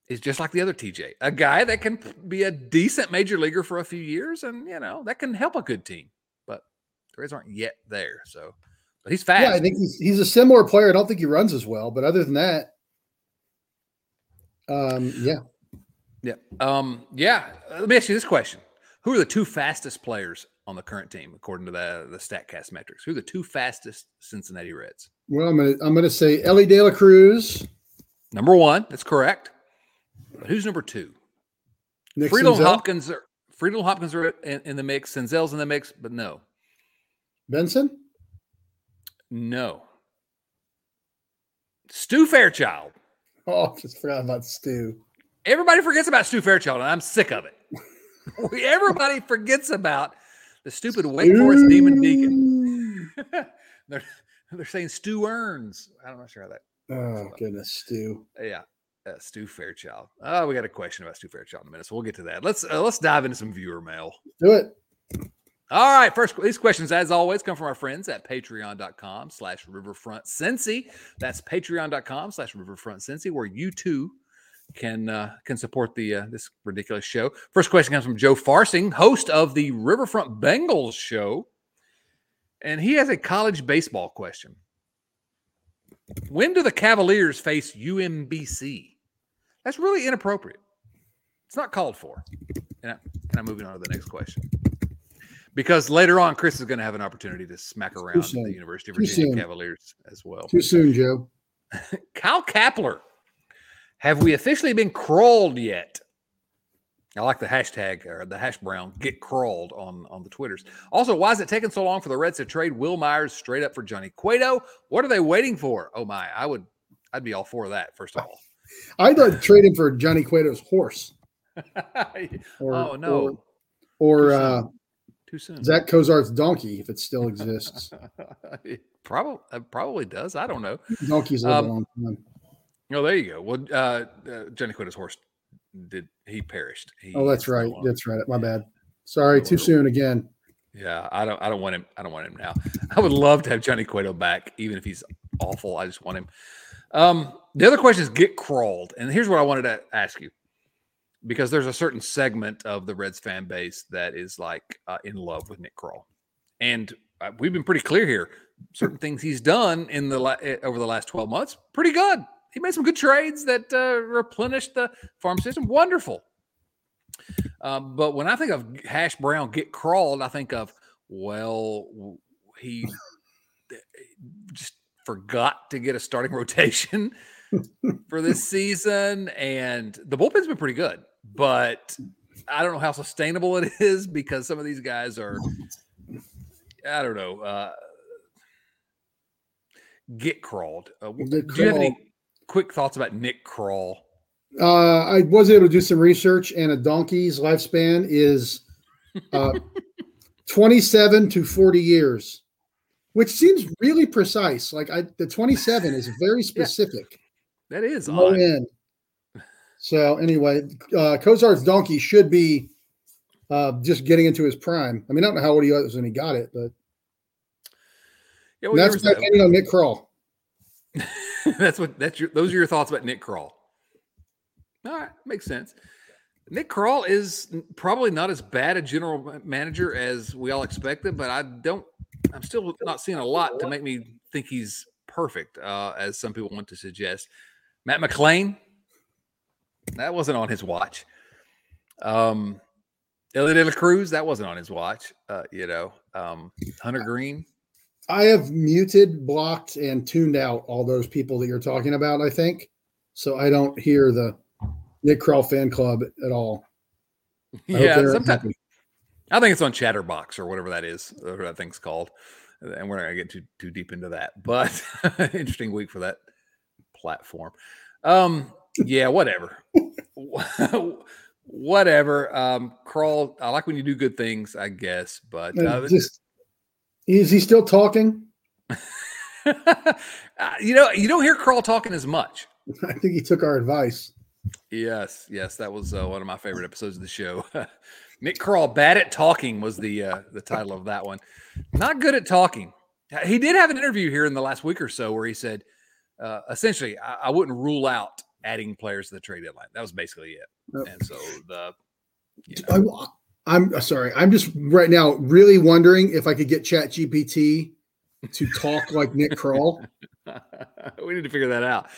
is just like the other TJ, a guy that can be a decent major leaguer for a few years, and you know that can help a good team. But the Reds aren't yet there, so but he's fast. Yeah, I think he's he's a similar player. I don't think he runs as well, but other than that, um, yeah, yeah, um, yeah. Let me ask you this question: Who are the two fastest players on the current team, according to the the Statcast metrics. Who are the two fastest Cincinnati Reds? Well, I'm gonna I'm gonna say Elly De La Cruz. Number one, that's correct. But who's number two? Nick Friedl Hopkins are Friedl Hopkins are in, in, the mix. Senzel's in the mix, but no. Benson? No. Stu Fairchild. [laughs] Oh, just forgot about Stu. Everybody forgets about Stu Fairchild, and I'm sick of it. [laughs] Everybody forgets about the stupid Wake Forest Demon Deacon. [laughs] they're they're saying Stu Earns. I'm not sure how that. Oh goodness, Stu. Yeah, uh, Stu Fairchild. Oh, we got a question about Stu Fairchild in a minute, so we'll get to that. Let's uh, let's dive into some viewer mail. Do it. All right. First, these questions, as always, come from our friends at patreon.com slash riverfront Cincy. That's patreon.com slash riverfront Cincy, where you too can uh, can support the uh, this ridiculous show. First question comes from Joe Farsing, host of the Riverfront Bengals show, and he has a college baseball question. When do the Cavaliers face UMBC? That's really inappropriate. It's not called for. And, I, and I'm moving on to the next question. Because later on, Chris is going to have an opportunity to smack around the University of Virginia Cavaliers as well. Too soon, Joe. [laughs] Kyle Kapler have we officially been crawled yet? I like the hashtag or the hash brown get crawled on on the twitters. Also, why is it taking so long for the Reds to trade Wil Myers straight up for Johnny Cueto? What are they waiting for? Oh my, I would I'd be all for that. First of all, I'd like to trade him for Johnny Cueto's horse. [laughs] or, oh no, or, or uh, too soon. Zach Cozart's donkey, if it still exists. [laughs] probably uh, probably does. I don't know. Donkeys live um, a long time. Oh, there you go. Well, uh, uh, Johnny Cueto's horse did he perished. He oh, that's right. That's right. My bad. Sorry, too soon again. Yeah, I don't. I don't want him. I don't want him now. I would love to have Johnny Cueto back, even if he's awful. I just want him. Um, the other question is get crawled, and here's what I wanted to ask you, because there's a certain segment of the Reds fan base that is like uh, in love with Nick Krall, and uh, we've been pretty clear here. Certain things he's done in the la- eh, over the last 12 months, pretty good he made some good trades that uh, replenished the farm system. Wonderful. Um, but when I think of Hash Brown get crawled, I think of well, he just forgot to get a starting [laughs] rotation [laughs] for this season, and the bullpen's been pretty good, but I don't know how sustainable it [laughs] is because some of these guys are, I don't know, uh, get crawled. Uh, do you have any quick thoughts about Nick Krall? Uh, I was able to do some research, and a donkey's lifespan is uh, [laughs] 27 to 40 years, which seems really precise. Like I, the 27 is very [laughs] specific. Yeah, that is low end. So anyway, uh, Cozart's donkey should be uh, just getting into his prime. I mean, I don't know how old he was when he got it, but yeah, well, that's my opinion on Nick Krall. [laughs] that's what that's your those are your thoughts about Nick Krall. All right, makes sense. Nick Krall is probably not as bad a general manager as we all expected, but I don't. I'm still not seeing a lot to make me think he's perfect, uh, as some people want to suggest. Matt McLain, that wasn't on his watch. Um, Elly De La Cruz, that wasn't on his watch. Uh, you know, um, Hunter Greene. I have muted, blocked, and tuned out all those people that you're talking about. I think so. I don't hear the Nick Krall fan club at all. I yeah, sometimes I think it's on Chatterbox or whatever that is, whatever that thing's called. And we're not gonna get too too deep into that, [laughs] but interesting week for that platform. Um, yeah, whatever. [laughs] whatever. Um, Krall, I like when you do good things, I guess, but uh, just is he still talking? [laughs] Uh, you know, you don't hear Krall talking as much. [laughs] I think he took our advice. Yes, yes, that was uh, one of my favorite episodes of the show. Nick Krall, bad at talking, was the uh, the title of that one. Not good at talking. He did have an interview here in the last week or so where he said, uh, essentially, I, I wouldn't rule out adding players to the trade deadline. That was basically it. Yep. And so the you know, I'm uh, sorry. I'm just right now really wondering if I could get Chat GPT to talk like Nick Krall. [laughs] we need to figure that out.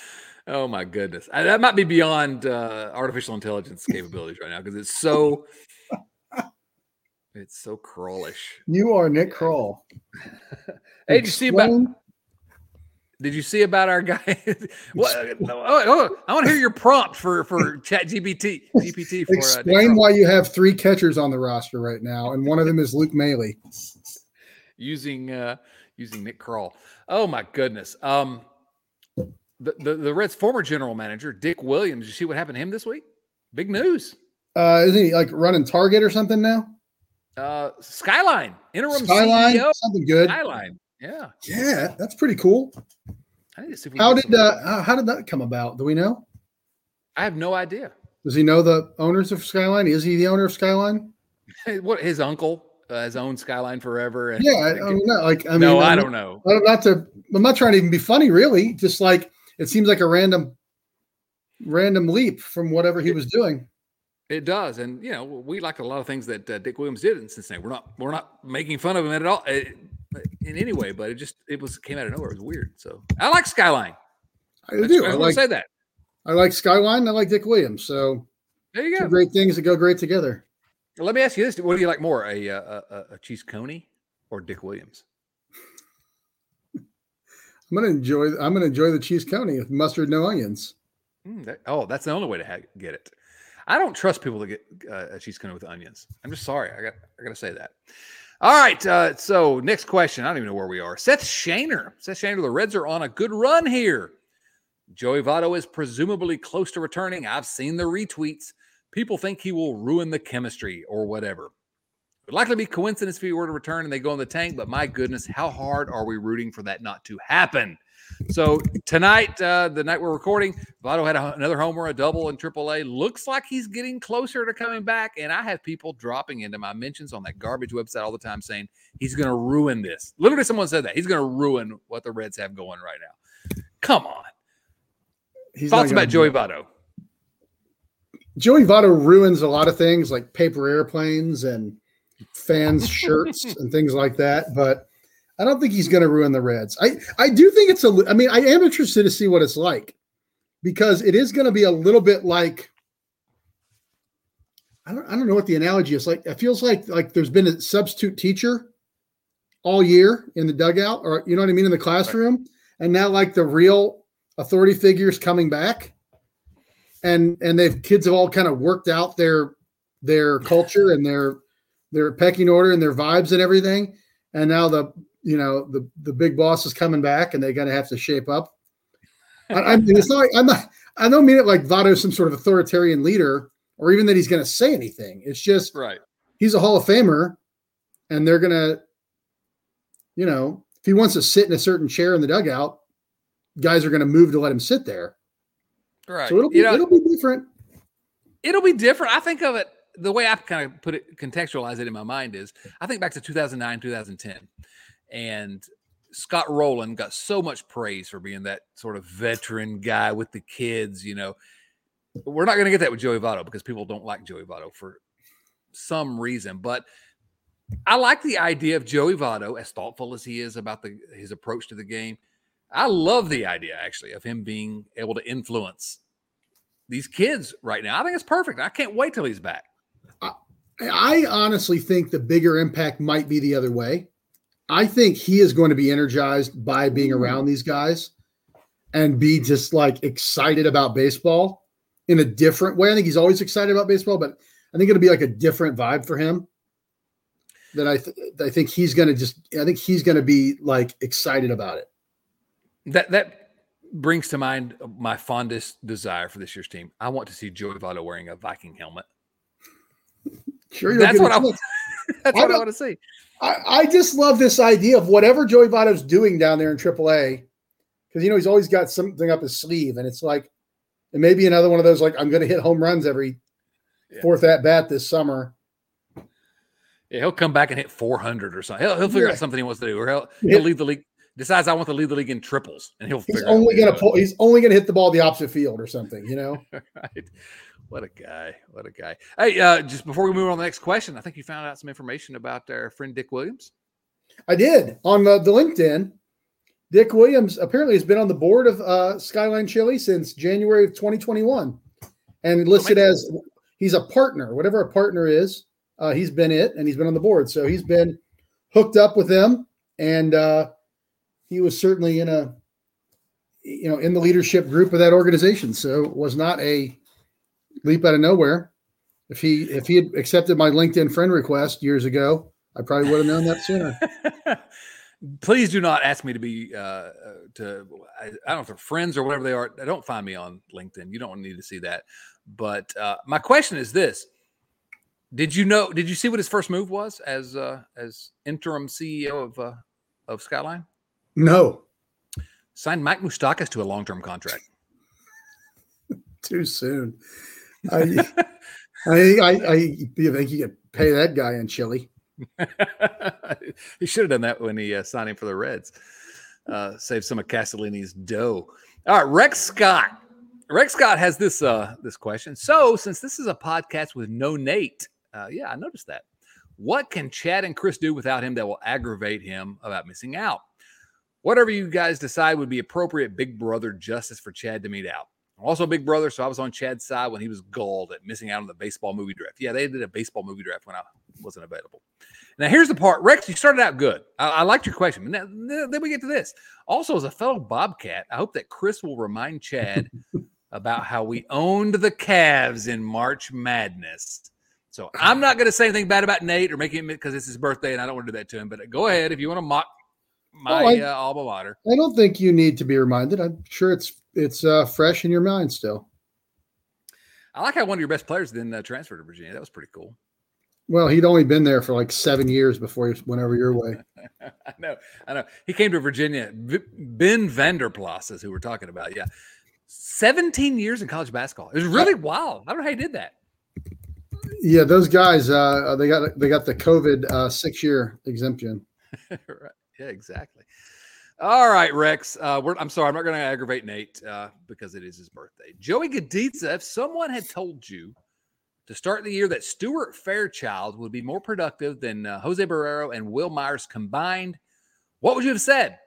Oh my goodness, I, that might be beyond uh, artificial intelligence capabilities right now because it's so [laughs] it's so crawlish. You are Nick Krall. [laughs] hey, did you see about did you see about our guy? [laughs] what, oh, oh, I want to hear your prompt for for Chat GPT. GPT for uh, explain uh, why you have three catchers on the roster right now, and one of them is Luke Maile. [laughs] Using uh, using Nick Krall. Oh my goodness. Um, the, the the Reds' former general manager Dick Williams. Did you see what happened to him this week? Big news. Uh, isn't he like running Target or something now? Uh, Skyline interim Skyline, CEO, something good. Skyline. Yeah. Yeah, that's pretty cool. How did uh, how did that come about? Do we know? I have no idea. Does he know the owners of Skyline? Is he the owner of Skyline? [laughs] what his uncle uh, has owned Skyline forever? And, yeah, I, mean, not like I mean, no, I'm, I don't know. I'm Not to, I'm not trying to even be funny, really. Just like it seems like a random, random leap from whatever he was doing. It does, and you know, we like a lot of things that uh, Dick Williams did in Cincinnati. We're not, we're not making fun of him at all. It, in any way, but it just it was came out of nowhere. It was weird. So I like Skyline. I, I do. I, I like say that. I like Skyline. I like Dick Williams. So there you go. great things that go great together. Well, let me ask you this: What do you like more, a a, a, a cheese coney or Dick Williams? [laughs] I'm gonna enjoy. I'm gonna enjoy the cheese coney with mustard, no onions. Mm, that, oh, that's the only way to ha- get it. I don't trust people to get uh, cheese coney with onions. I'm just sorry. I got I got to say that. All right. Uh, so next question. I don't even know where we are. Seth Shaner. Seth Shaner. The Reds are on a good run here. Joey Votto is presumably close to returning. I've seen the retweets. People think he will ruin the chemistry or whatever. It would likely be coincidence if he were to return and they go in the tank, but my goodness, how hard are we rooting for that not to happen? So tonight, uh, the night we're recording, Votto had a, another homer, a double in AAA. Looks like he's getting closer to coming back. And I have people dropping into my mentions on that garbage website all the time saying he's going to ruin this. Literally, someone said that he's going to ruin what the Reds have going right now. Come on. He's Thoughts about Joey Votto? Joey Votto ruins a lot of things like paper airplanes and fans' [laughs] shirts and things like that. But I don't think he's going to ruin the Reds. I, I do think it's a, I mean, I am interested to see what it's like because it is going to be a little bit like, I don't, I don't know what the analogy is like. It feels like, like there's been a substitute teacher all year in the dugout or, you know what I mean? In the classroom. Right. And now like the real authority figures coming back and, and they've kids have all kind of worked out their, their culture and their, their pecking order and their vibes and everything. And now the you know the the big boss is coming back and they're going to have to shape up. I, I mean, it's not. Like, I'm not. I don't mean it like Votto's some sort of authoritarian leader, or even that he's going to say anything. It's just right. He's a Hall of Famer, and they're going to, you know, if he wants to sit in a certain chair in the dugout, guys are going to move to let him sit there. Right. So it'll be, you know, it'll be different. It'll be different. I think of it the way I kind of put it, contextualize it in my mind is I think back to 2009, 2010 and Scott Rolen got so much praise for being that sort of veteran guy with the kids, you know. We're not going to get that with Joey Votto because people don't like Joey Votto for some reason. But I like the idea of Joey Votto, as thoughtful as he is about the his approach to the game. I love the idea actually of him being able to influence these kids right now. I think it's perfect. I can't wait till he's back. I, I honestly think the bigger impact might be the other way. I think he is going to be energized by being around these guys and be just like excited about baseball in a different way. I think he's always excited about baseball, but I think it'll be like a different vibe for him. That I th- I think he's going to just I think he's going to be like excited about it. That that brings to mind my fondest desire for this year's team. I want to see Joey Votto wearing a Viking helmet. [laughs] Sure, that's what I want. That's what I, I want to see. I, I just love this idea of whatever Joey Votto's doing down there in AAA, because you know he's always got something up his sleeve, and it's like, it may be another one of those like I'm going to hit home runs every yeah. fourth at bat this summer. Yeah, he'll come back and hit 400 or something. He'll, he'll figure yeah. out something he wants to do, or he'll, he'll lead the league. Decides I want to lead the league in triples, and he'll. He's only going to pull. He's only going to hit the ball the opposite field or something. You know. [laughs] right. What a guy! What a guy! Hey, uh, just before we move on to the next question, I think you found out some information about our friend Dick Williams. I did on the, the LinkedIn. Dick Williams apparently has been on the board of uh, Skyline Chili since January of 2021, and listed as he's a partner. Whatever a partner is, uh, he's been it, and he's been on the board. So he's been hooked up with them, and uh, he was certainly in a you know in the leadership group of that organization. So was not a leap out of nowhere. If he if he had accepted my LinkedIn friend request years ago, I probably would have known that sooner. [laughs] Please do not ask me to be uh, uh, to I, I, don't know if they're friends or whatever they are. Don't find me on LinkedIn. You don't need to see that. But uh, my question is this: Did you know? Did you see what his first move was as uh, as interim CEO of uh, of Skyline? No. Signed Mike Moustakas to a long term contract. [laughs] Too soon. I, [laughs] I, I, I, you think you could pay that guy in chili? [laughs] he should have done that when he uh, signed him for the Reds. Uh, save some of Castellini's dough. All right, Rex Scott. Rex Scott has this uh, this question. So, since this is a podcast with no Nate, uh, yeah, I noticed that. What can Chad and Chris do without him that will aggravate him about missing out? Whatever you guys decide would be appropriate big brother justice for Chad to mete out. I'm also a big brother, so I was on Chad's side when he was galled at missing out on the baseball movie draft. Yeah, they did a baseball movie draft when I wasn't available. Now, here's the part, Rex. You started out good. I, I liked your question. Now, then we get to this. Also, as a fellow Bobcat, I hope that Chris will remind Chad [laughs] about how we owned the Cavs in March Madness. So I'm not going to say anything bad about Nate or make him because it's his birthday and I don't want to do that to him. But go ahead if you want to mock my oh, I, uh, alma mater. I don't think you need to be reminded. I'm sure it's it's uh, fresh in your mind still. I like how one of your best players then uh, transferred to Virginia. That was pretty cool. Well, he'd only been there for like seven years before he went over your way. [laughs] I know, I know. He came to Virginia. Ben Vander Plas is who we're talking about. Yeah, seventeen years in college basketball. It was really wild. I don't know how he did that. Yeah, those guys. Uh, they got they got the COVID uh, six year exemption. [laughs] right. Yeah, exactly. All right, Rex. Uh, I'm sorry, I'm not going to aggravate Nate uh, because it is his birthday. Joey Gaditza, if someone had told you to start the year that Stuart Fairchild would be more productive than uh, Jose Barrero and Wil Myers combined, what would you have said?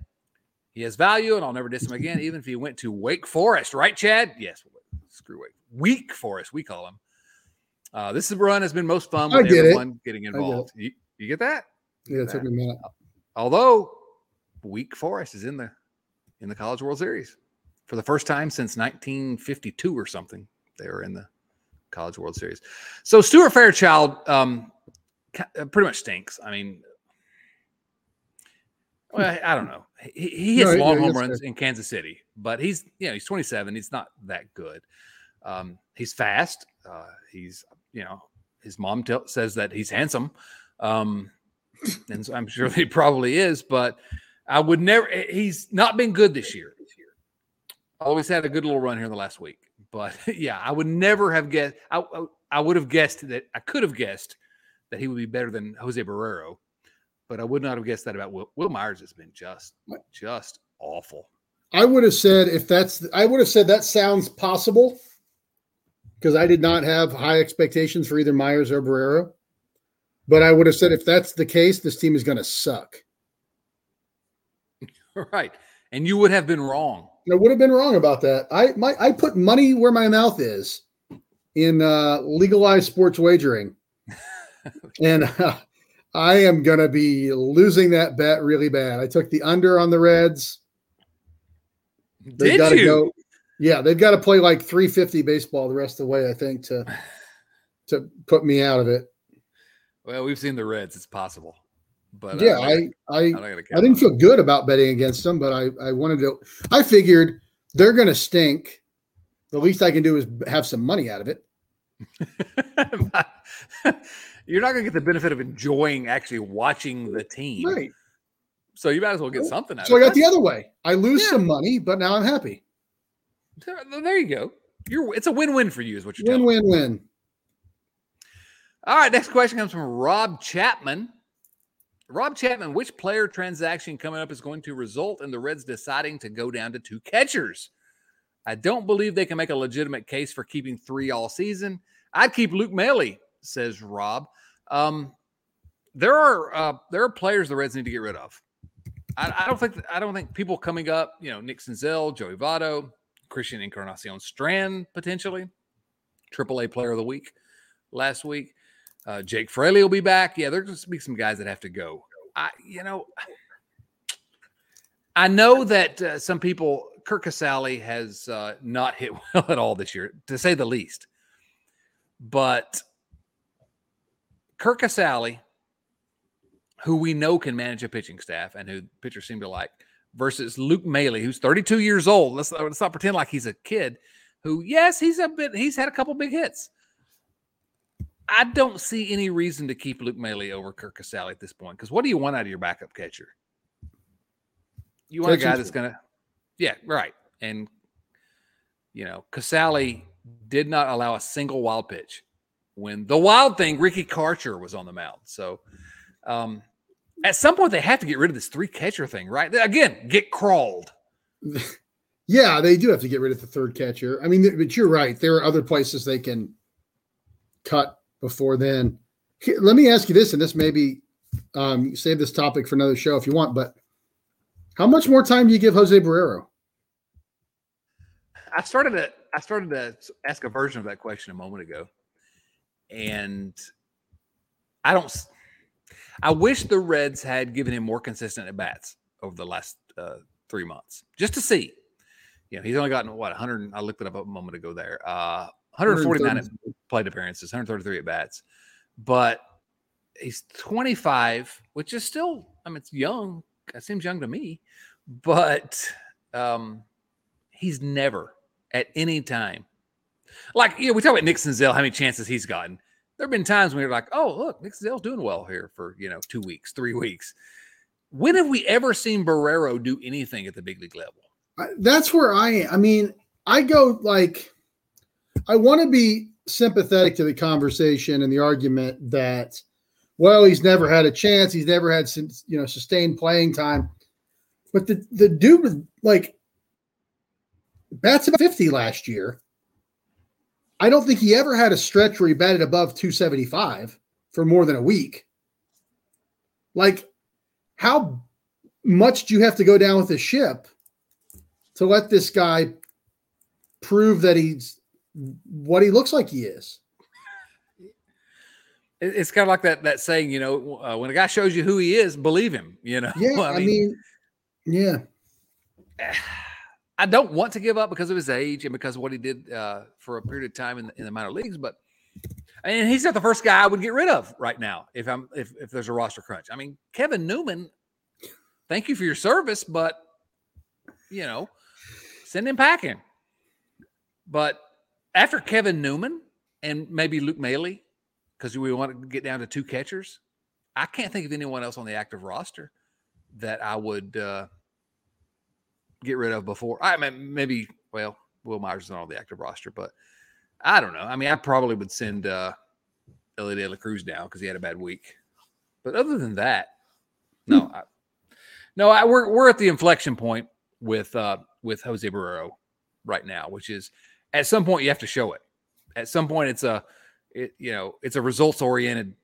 He has value, and I'll never diss him again, even if he went to Wake Forest, right, Chad? Yes, screw Wake. Weak Forest, we call him. Uh, this run has been most fun with everyone it. getting involved. You, you, get that? Yeah, it took me a minute. Although Weak Forest is in the in the College World Series for the first time since 1952 or something. They were in the College World Series. So Stuart Fairchild um, uh, pretty much stinks. I mean, well, I don't know. He, he hits no, long home runs in Kansas City, but he's you know he's 27. He's not that good. Um, he's fast. Uh, he's you know his mom t- says that he's handsome, um, and so I'm sure [laughs] he probably is. But I would never. Eh, he's not been good this year. Always had a good little run here in the last week, but [laughs] yeah, I would never have guessed. I, I, would have guessed that I could have guessed that he would be better than Jose Barrero, but I would not have guessed that about Will. Wil Myers. Has been just just awful. I would have said if that's I would have said that sounds possible because I did not have high expectations for either Myers or Barrero. But I would have said if that's the case, this team is going to suck. [laughs] Right. And you would have been wrong. I would have been wrong about that. I my I put money where my mouth is in uh, legalized sports wagering, [laughs] and uh, I am going to be losing that bet really bad. I took the under on the Reds. They Did you? Go, yeah, they've got to play like 350 baseball the rest of the way, I think, to to put me out of it. Well, we've seen the Reds; it's possible. But yeah, I I, I, I didn't feel good about betting against them, but I I wanted to. I figured they're going to stink. The least I can do is have some money out of it. [laughs] You're not going to get the benefit of enjoying actually watching the team, right? So you might as well get oh, something out. So of it. So I got the other way. I lose yeah. some money, but now I'm happy. There you go. You're it's a win-win for you, is what you're win, win, win. All right, next question comes from Rob Chapman. Rob Chapman, which player transaction coming up is going to result in the Reds deciding to go down to two catchers? I don't believe they can make a legitimate case for keeping three all season. I'd keep Luke Maile, says Rob. Um, there are uh, there are players the Reds need to get rid of. I, I, don't think I don't think people coming up, you know, Nick Senzel, Joey Votto, Christian Encarnacion Strand potentially, Triple A Player of the Week last week. Uh, Jake Fraley will be back. Yeah, there's going to be some guys that have to go. I, you know, I know that uh, some people, Curt Casali has uh, not hit [laughs] well at all this year, to say the least. But Curt Casali, who we know can manage a pitching staff and who pitchers seem to like, versus Luke Maile, who's 32 years old. Let's, let's not pretend like he's a kid. Who, yes, he's a bit. He's had a couple big hits. I don't see any reason to keep Luke Maile over Curt Casali at this point. Because what do you want out of your backup catcher? You want a guy that's gonna, yeah, right. And you know, Casali did not allow a single wild pitch when the wild thing Ricky Karcher was on the mound. So, um, at some point they have to get rid of this three catcher thing, right? Again, get crawled. [laughs] yeah, they do have to get rid of the third catcher. I mean, but you're right. There are other places they can cut before then. Here, let me ask you this, and this maybe um, save this topic for another show if you want. But how much more time do you give Jose Barrero? I started to I started to ask a version of that question a moment ago, and I don't. I wish the Reds had given him more consistent at bats over the last uh, three months just to see. you know, he's only gotten what 100. I looked it up a moment ago there. Uh, 149 plate appearances, 133 at bats, but he's 25, which is still, I mean, it's young. It seems young to me, but um, he's never at any time. Like, you know, we talk about Nick Senzel, how many chances he's gotten. There have been times when you're like, oh, look, Nick Senzel's doing well here for, you know, two weeks, three weeks. When have we ever seen Barrero do anything at the big league level? That's where I am. I mean, I go like, I want to be sympathetic to the conversation and the argument that, well, he's never had a chance. He's never had, you know, sustained playing time. But the, the dude was like, bats about 50 last year. I don't think he ever had a stretch where he batted above 275 for more than a week. Like, how much do you have to go down with the ship to let this guy prove that he's what he looks like he is? It's kind of like that that saying, you know, uh, when a guy shows you who he is, believe him. You know, yeah. [laughs] I, mean, I mean, yeah. [sighs] I don't want to give up because of his age and because of what he did uh, for a period of time in the, in the minor leagues, but and he's not the first guy I would get rid of right now if I'm if if there's a roster crunch. I mean, Kevin Newman, thank you for your service, but you know, send him packing. But after Kevin Newman and maybe Luke Maile, because we want to get down to two catchers, I can't think of anyone else on the active roster that I would uh, get rid of before. I mean, maybe, well, Wil Myers is not on the active roster, but I don't know. I mean, I probably would send uh, Elly De La Cruz down because he had a bad week. But other than that, no, hmm. I, no, I, we're we're at the inflection point with uh, with Jose Barrero right now, which is at some point you have to show it. At some point, it's a it, you know it's a results oriented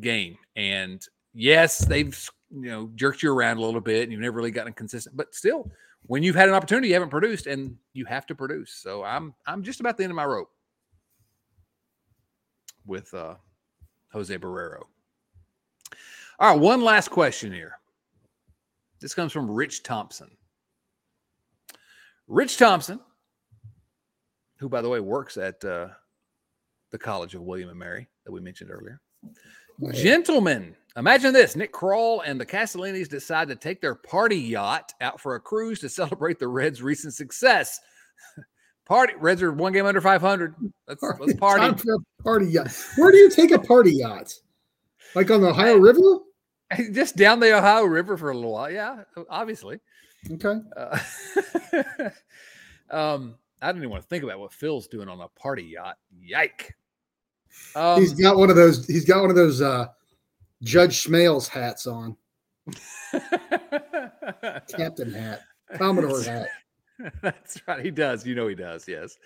game, and yes, they've you know jerked you around a little bit, and you've never really gotten consistent, but still when you've had an opportunity, you haven't produced, and you have to produce. So I'm I'm just about the end of my rope with uh, Jose Barrero. All right, one last question here. This comes from Rich Thompson. Rich Thompson, who by the way works at uh, the College of William and Mary that we mentioned earlier. Gentlemen, imagine this Nick Krall and the Castellinis decide to take their party yacht out for a cruise to celebrate the Reds' recent success. [laughs] party Reds are one game under 500. Let's, party, let's party. party yacht. Where do you take a party yacht? Like on the Ohio River? [laughs] Just down the Ohio River for a little while. Yeah, obviously. Okay. Uh, [laughs] um, I didn't even want to think about what Phil's doing on a party yacht. Yike. Um, he's got one of those. He's got one of those uh, Judge Smails hats on. [laughs] Captain hat, Commodore hat. [laughs] That's right. He does. You know he does. Yes.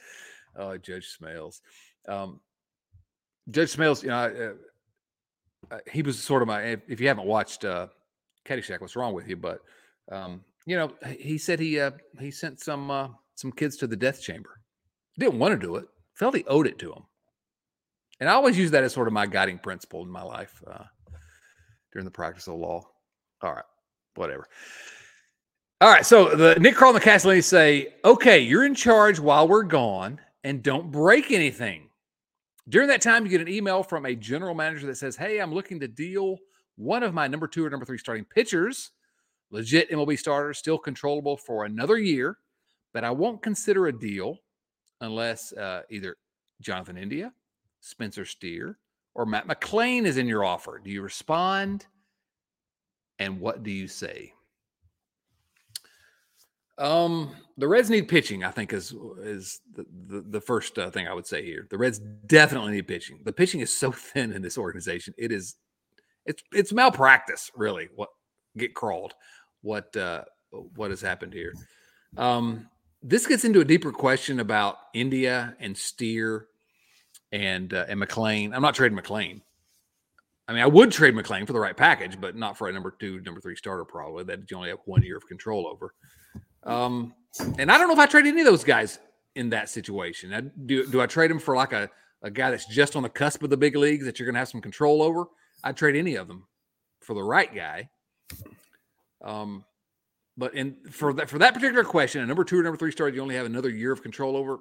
Oh, Judge Smails. Um, Judge Smails. You know, uh, uh, he was sort of my. If you haven't watched uh, Caddyshack, what's wrong with you? But um, you know, he said he uh, he sent some uh, some kids to the death chamber. Didn't want to do it. Felt he owed it to them. And I always use that as sort of my guiding principle in my life uh, during the practice of law. All right, whatever. All right, so the Nick Krall and the Castellini say, okay, you're in charge while we're gone and don't break anything. During that time, you get an email from a general manager that says, hey, I'm looking to deal one of my number two or number three starting pitchers, legit MLB starters, still controllable for another year, but I won't consider a deal unless uh, either Jonathan India Spencer Steer or Matt McLain is in your offer? Do you respond? And what do you say? Um, the Reds need pitching. I think is is the the, the first uh, thing I would say here. The Reds definitely need pitching. The pitching is so [laughs] thin in this organization. It is, it's it's malpractice really. What get crawled? What uh, what has happened here? Um, this gets into a deeper question about India and Steer and uh, and McLain. I'm not trading McLain. I mean, I would trade McLain for the right package, but not for a number two, number three starter, probably that you only have one year of control over. Um, and I don't know if I trade any of those guys in that situation. I, do do I trade him for like a, a guy that's just on the cusp of the big leagues that you're going to have some control over? I'd trade any of them for the right guy. Um, but in for that for that particular question, a number two or number three star, you only have another year of control over.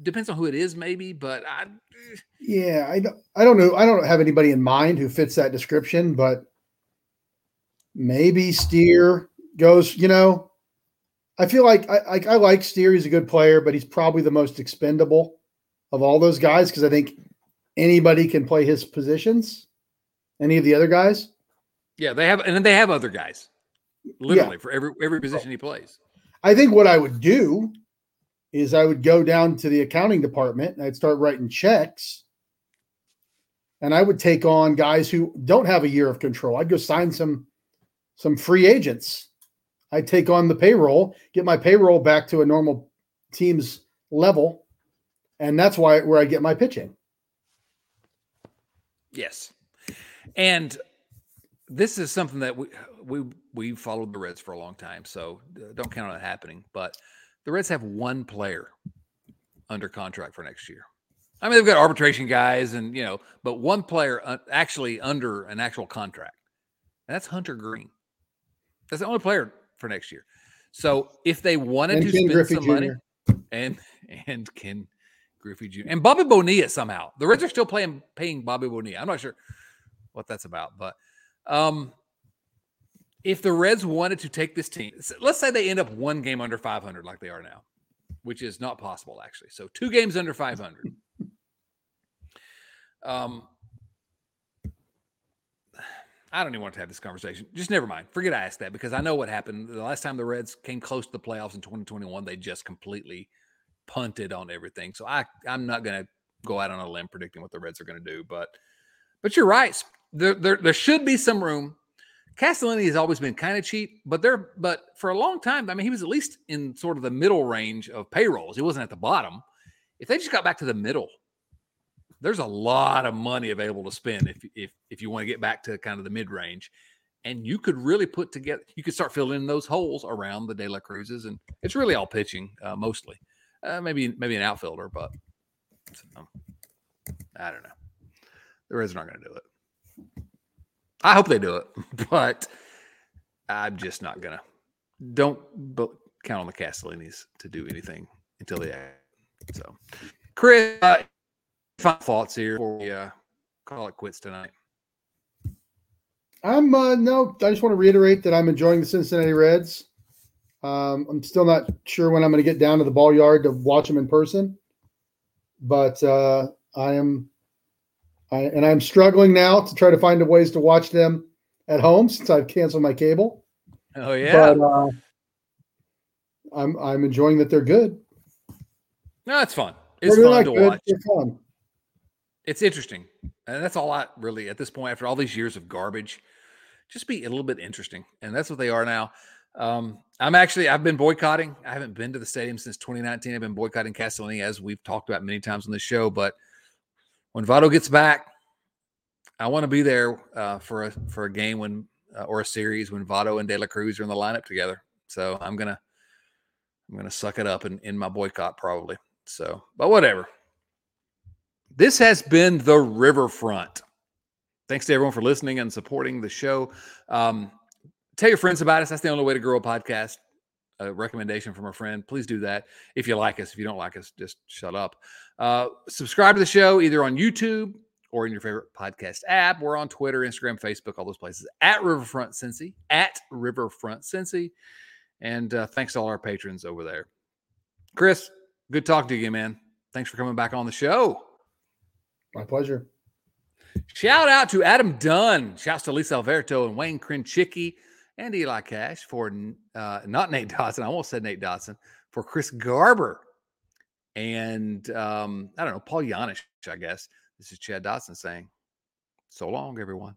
Depends on who it is, maybe, but I. Yeah, I don't. I don't know. I don't have anybody in mind who fits that description, but maybe Steer goes. You know, I feel like I, I, I like Steer. He's a good player, but he's probably the most expendable of all those guys because I think anybody can play his positions. Any of the other guys? Yeah, they have, and then they have other guys, literally yeah. for every every position he plays. I think what I would do is I would go down to the accounting department and I'd start writing checks, and I would take on guys who don't have a year of control. I'd go sign some some free agents. I'd take on the payroll, get my payroll back to a normal team's level, and that's why where I get my pitching. Yes, and this is something that we we we followed the Reds for a long time, so don't count on it happening. But the Reds have one player under contract for next year. I mean, they've got arbitration guys, and you know, but one player uh, actually under an actual contract, and that's Hunter Greene. That's the only player for next year. So if they wanted and to Ken spend Griffey some Jr. money, and and Ken Griffey Jr. and Bobby Bonilla somehow, the Reds are still playing paying Bobby Bonilla. I'm not sure what that's about, but um, if the Reds wanted to take this team, let's say they end up one game under 500 like they are now, which is not possible actually. So two games under 500. Um, I don't even want to have this conversation. Just never mind. Forget I asked that because I know what happened. The last time the Reds came close to the playoffs in 2021, they just completely punted on everything. So I I'm not going to go out on a limb predicting what the Reds are going to do, but but you're right there, there, there should be some room. Castellini has always been kind of cheap, but there, but for a long time, I mean, he was at least in sort of the middle range of payrolls. He wasn't at the bottom. If they just got back to the middle, there's a lot of money available to spend if if if you want to get back to kind of the mid range, and you could really put together. You could start filling in those holes around the De La Cruzes, and it's really all pitching uh, mostly. Uh, maybe maybe an outfielder, but um, I don't know. The Reds are not going to do it. I hope they do it, [laughs] but I'm just not gonna. Don't count on the Castellinis to do anything until they act. So, Chris, uh, final thoughts here before we uh, call it quits tonight. I'm uh, no. I just want to reiterate that I'm enjoying the Cincinnati Reds. Um, I'm still not sure when I'm going to get down to the ball yard to watch them in person, but uh, I am I, and I'm struggling now to try to find ways to watch them at home since I've canceled my cable. Oh yeah. But, uh, I'm I'm enjoying that they're good. No, it's fun. It's they're fun to good. watch. They're fun. It's interesting, and that's all I really at this point after all these years of garbage, just be a little bit interesting, and that's what they are now. Um, I'm actually I've been boycotting. I haven't been to the stadium since 2019. I've been boycotting Castellini as we've talked about many times on the show, but when Votto gets back, I want to be there uh, for a for a game when uh, or a series when Votto and De La Cruz are in the lineup together. So I'm gonna I'm gonna suck it up and in my boycott probably. So, but whatever. This has been the Riverfront. Thanks to everyone for listening and supporting the show. Um, tell your friends about us. That's the only way to grow a podcast a recommendation from a friend, please do that. If you like us, if you don't like us, just shut up. Uh, subscribe to the show either on YouTube or in your favorite podcast app. We're on Twitter, Instagram, Facebook, all those places at Riverfront Cincy, at Riverfront Cincy. And uh, thanks to all our patrons over there. Chris, good talking to you, man. Thanks for coming back on the show. My pleasure. Shout out to Adam Dunn. Shouts to Lisa Alberto and Wayne Krinchicki and Eli Cash for uh, not Nate Dodson. I almost said Nate Dodson for Chris Garber and um, I don't know Paul Yanish. I guess this is Chad Dodson saying, "So long, everyone."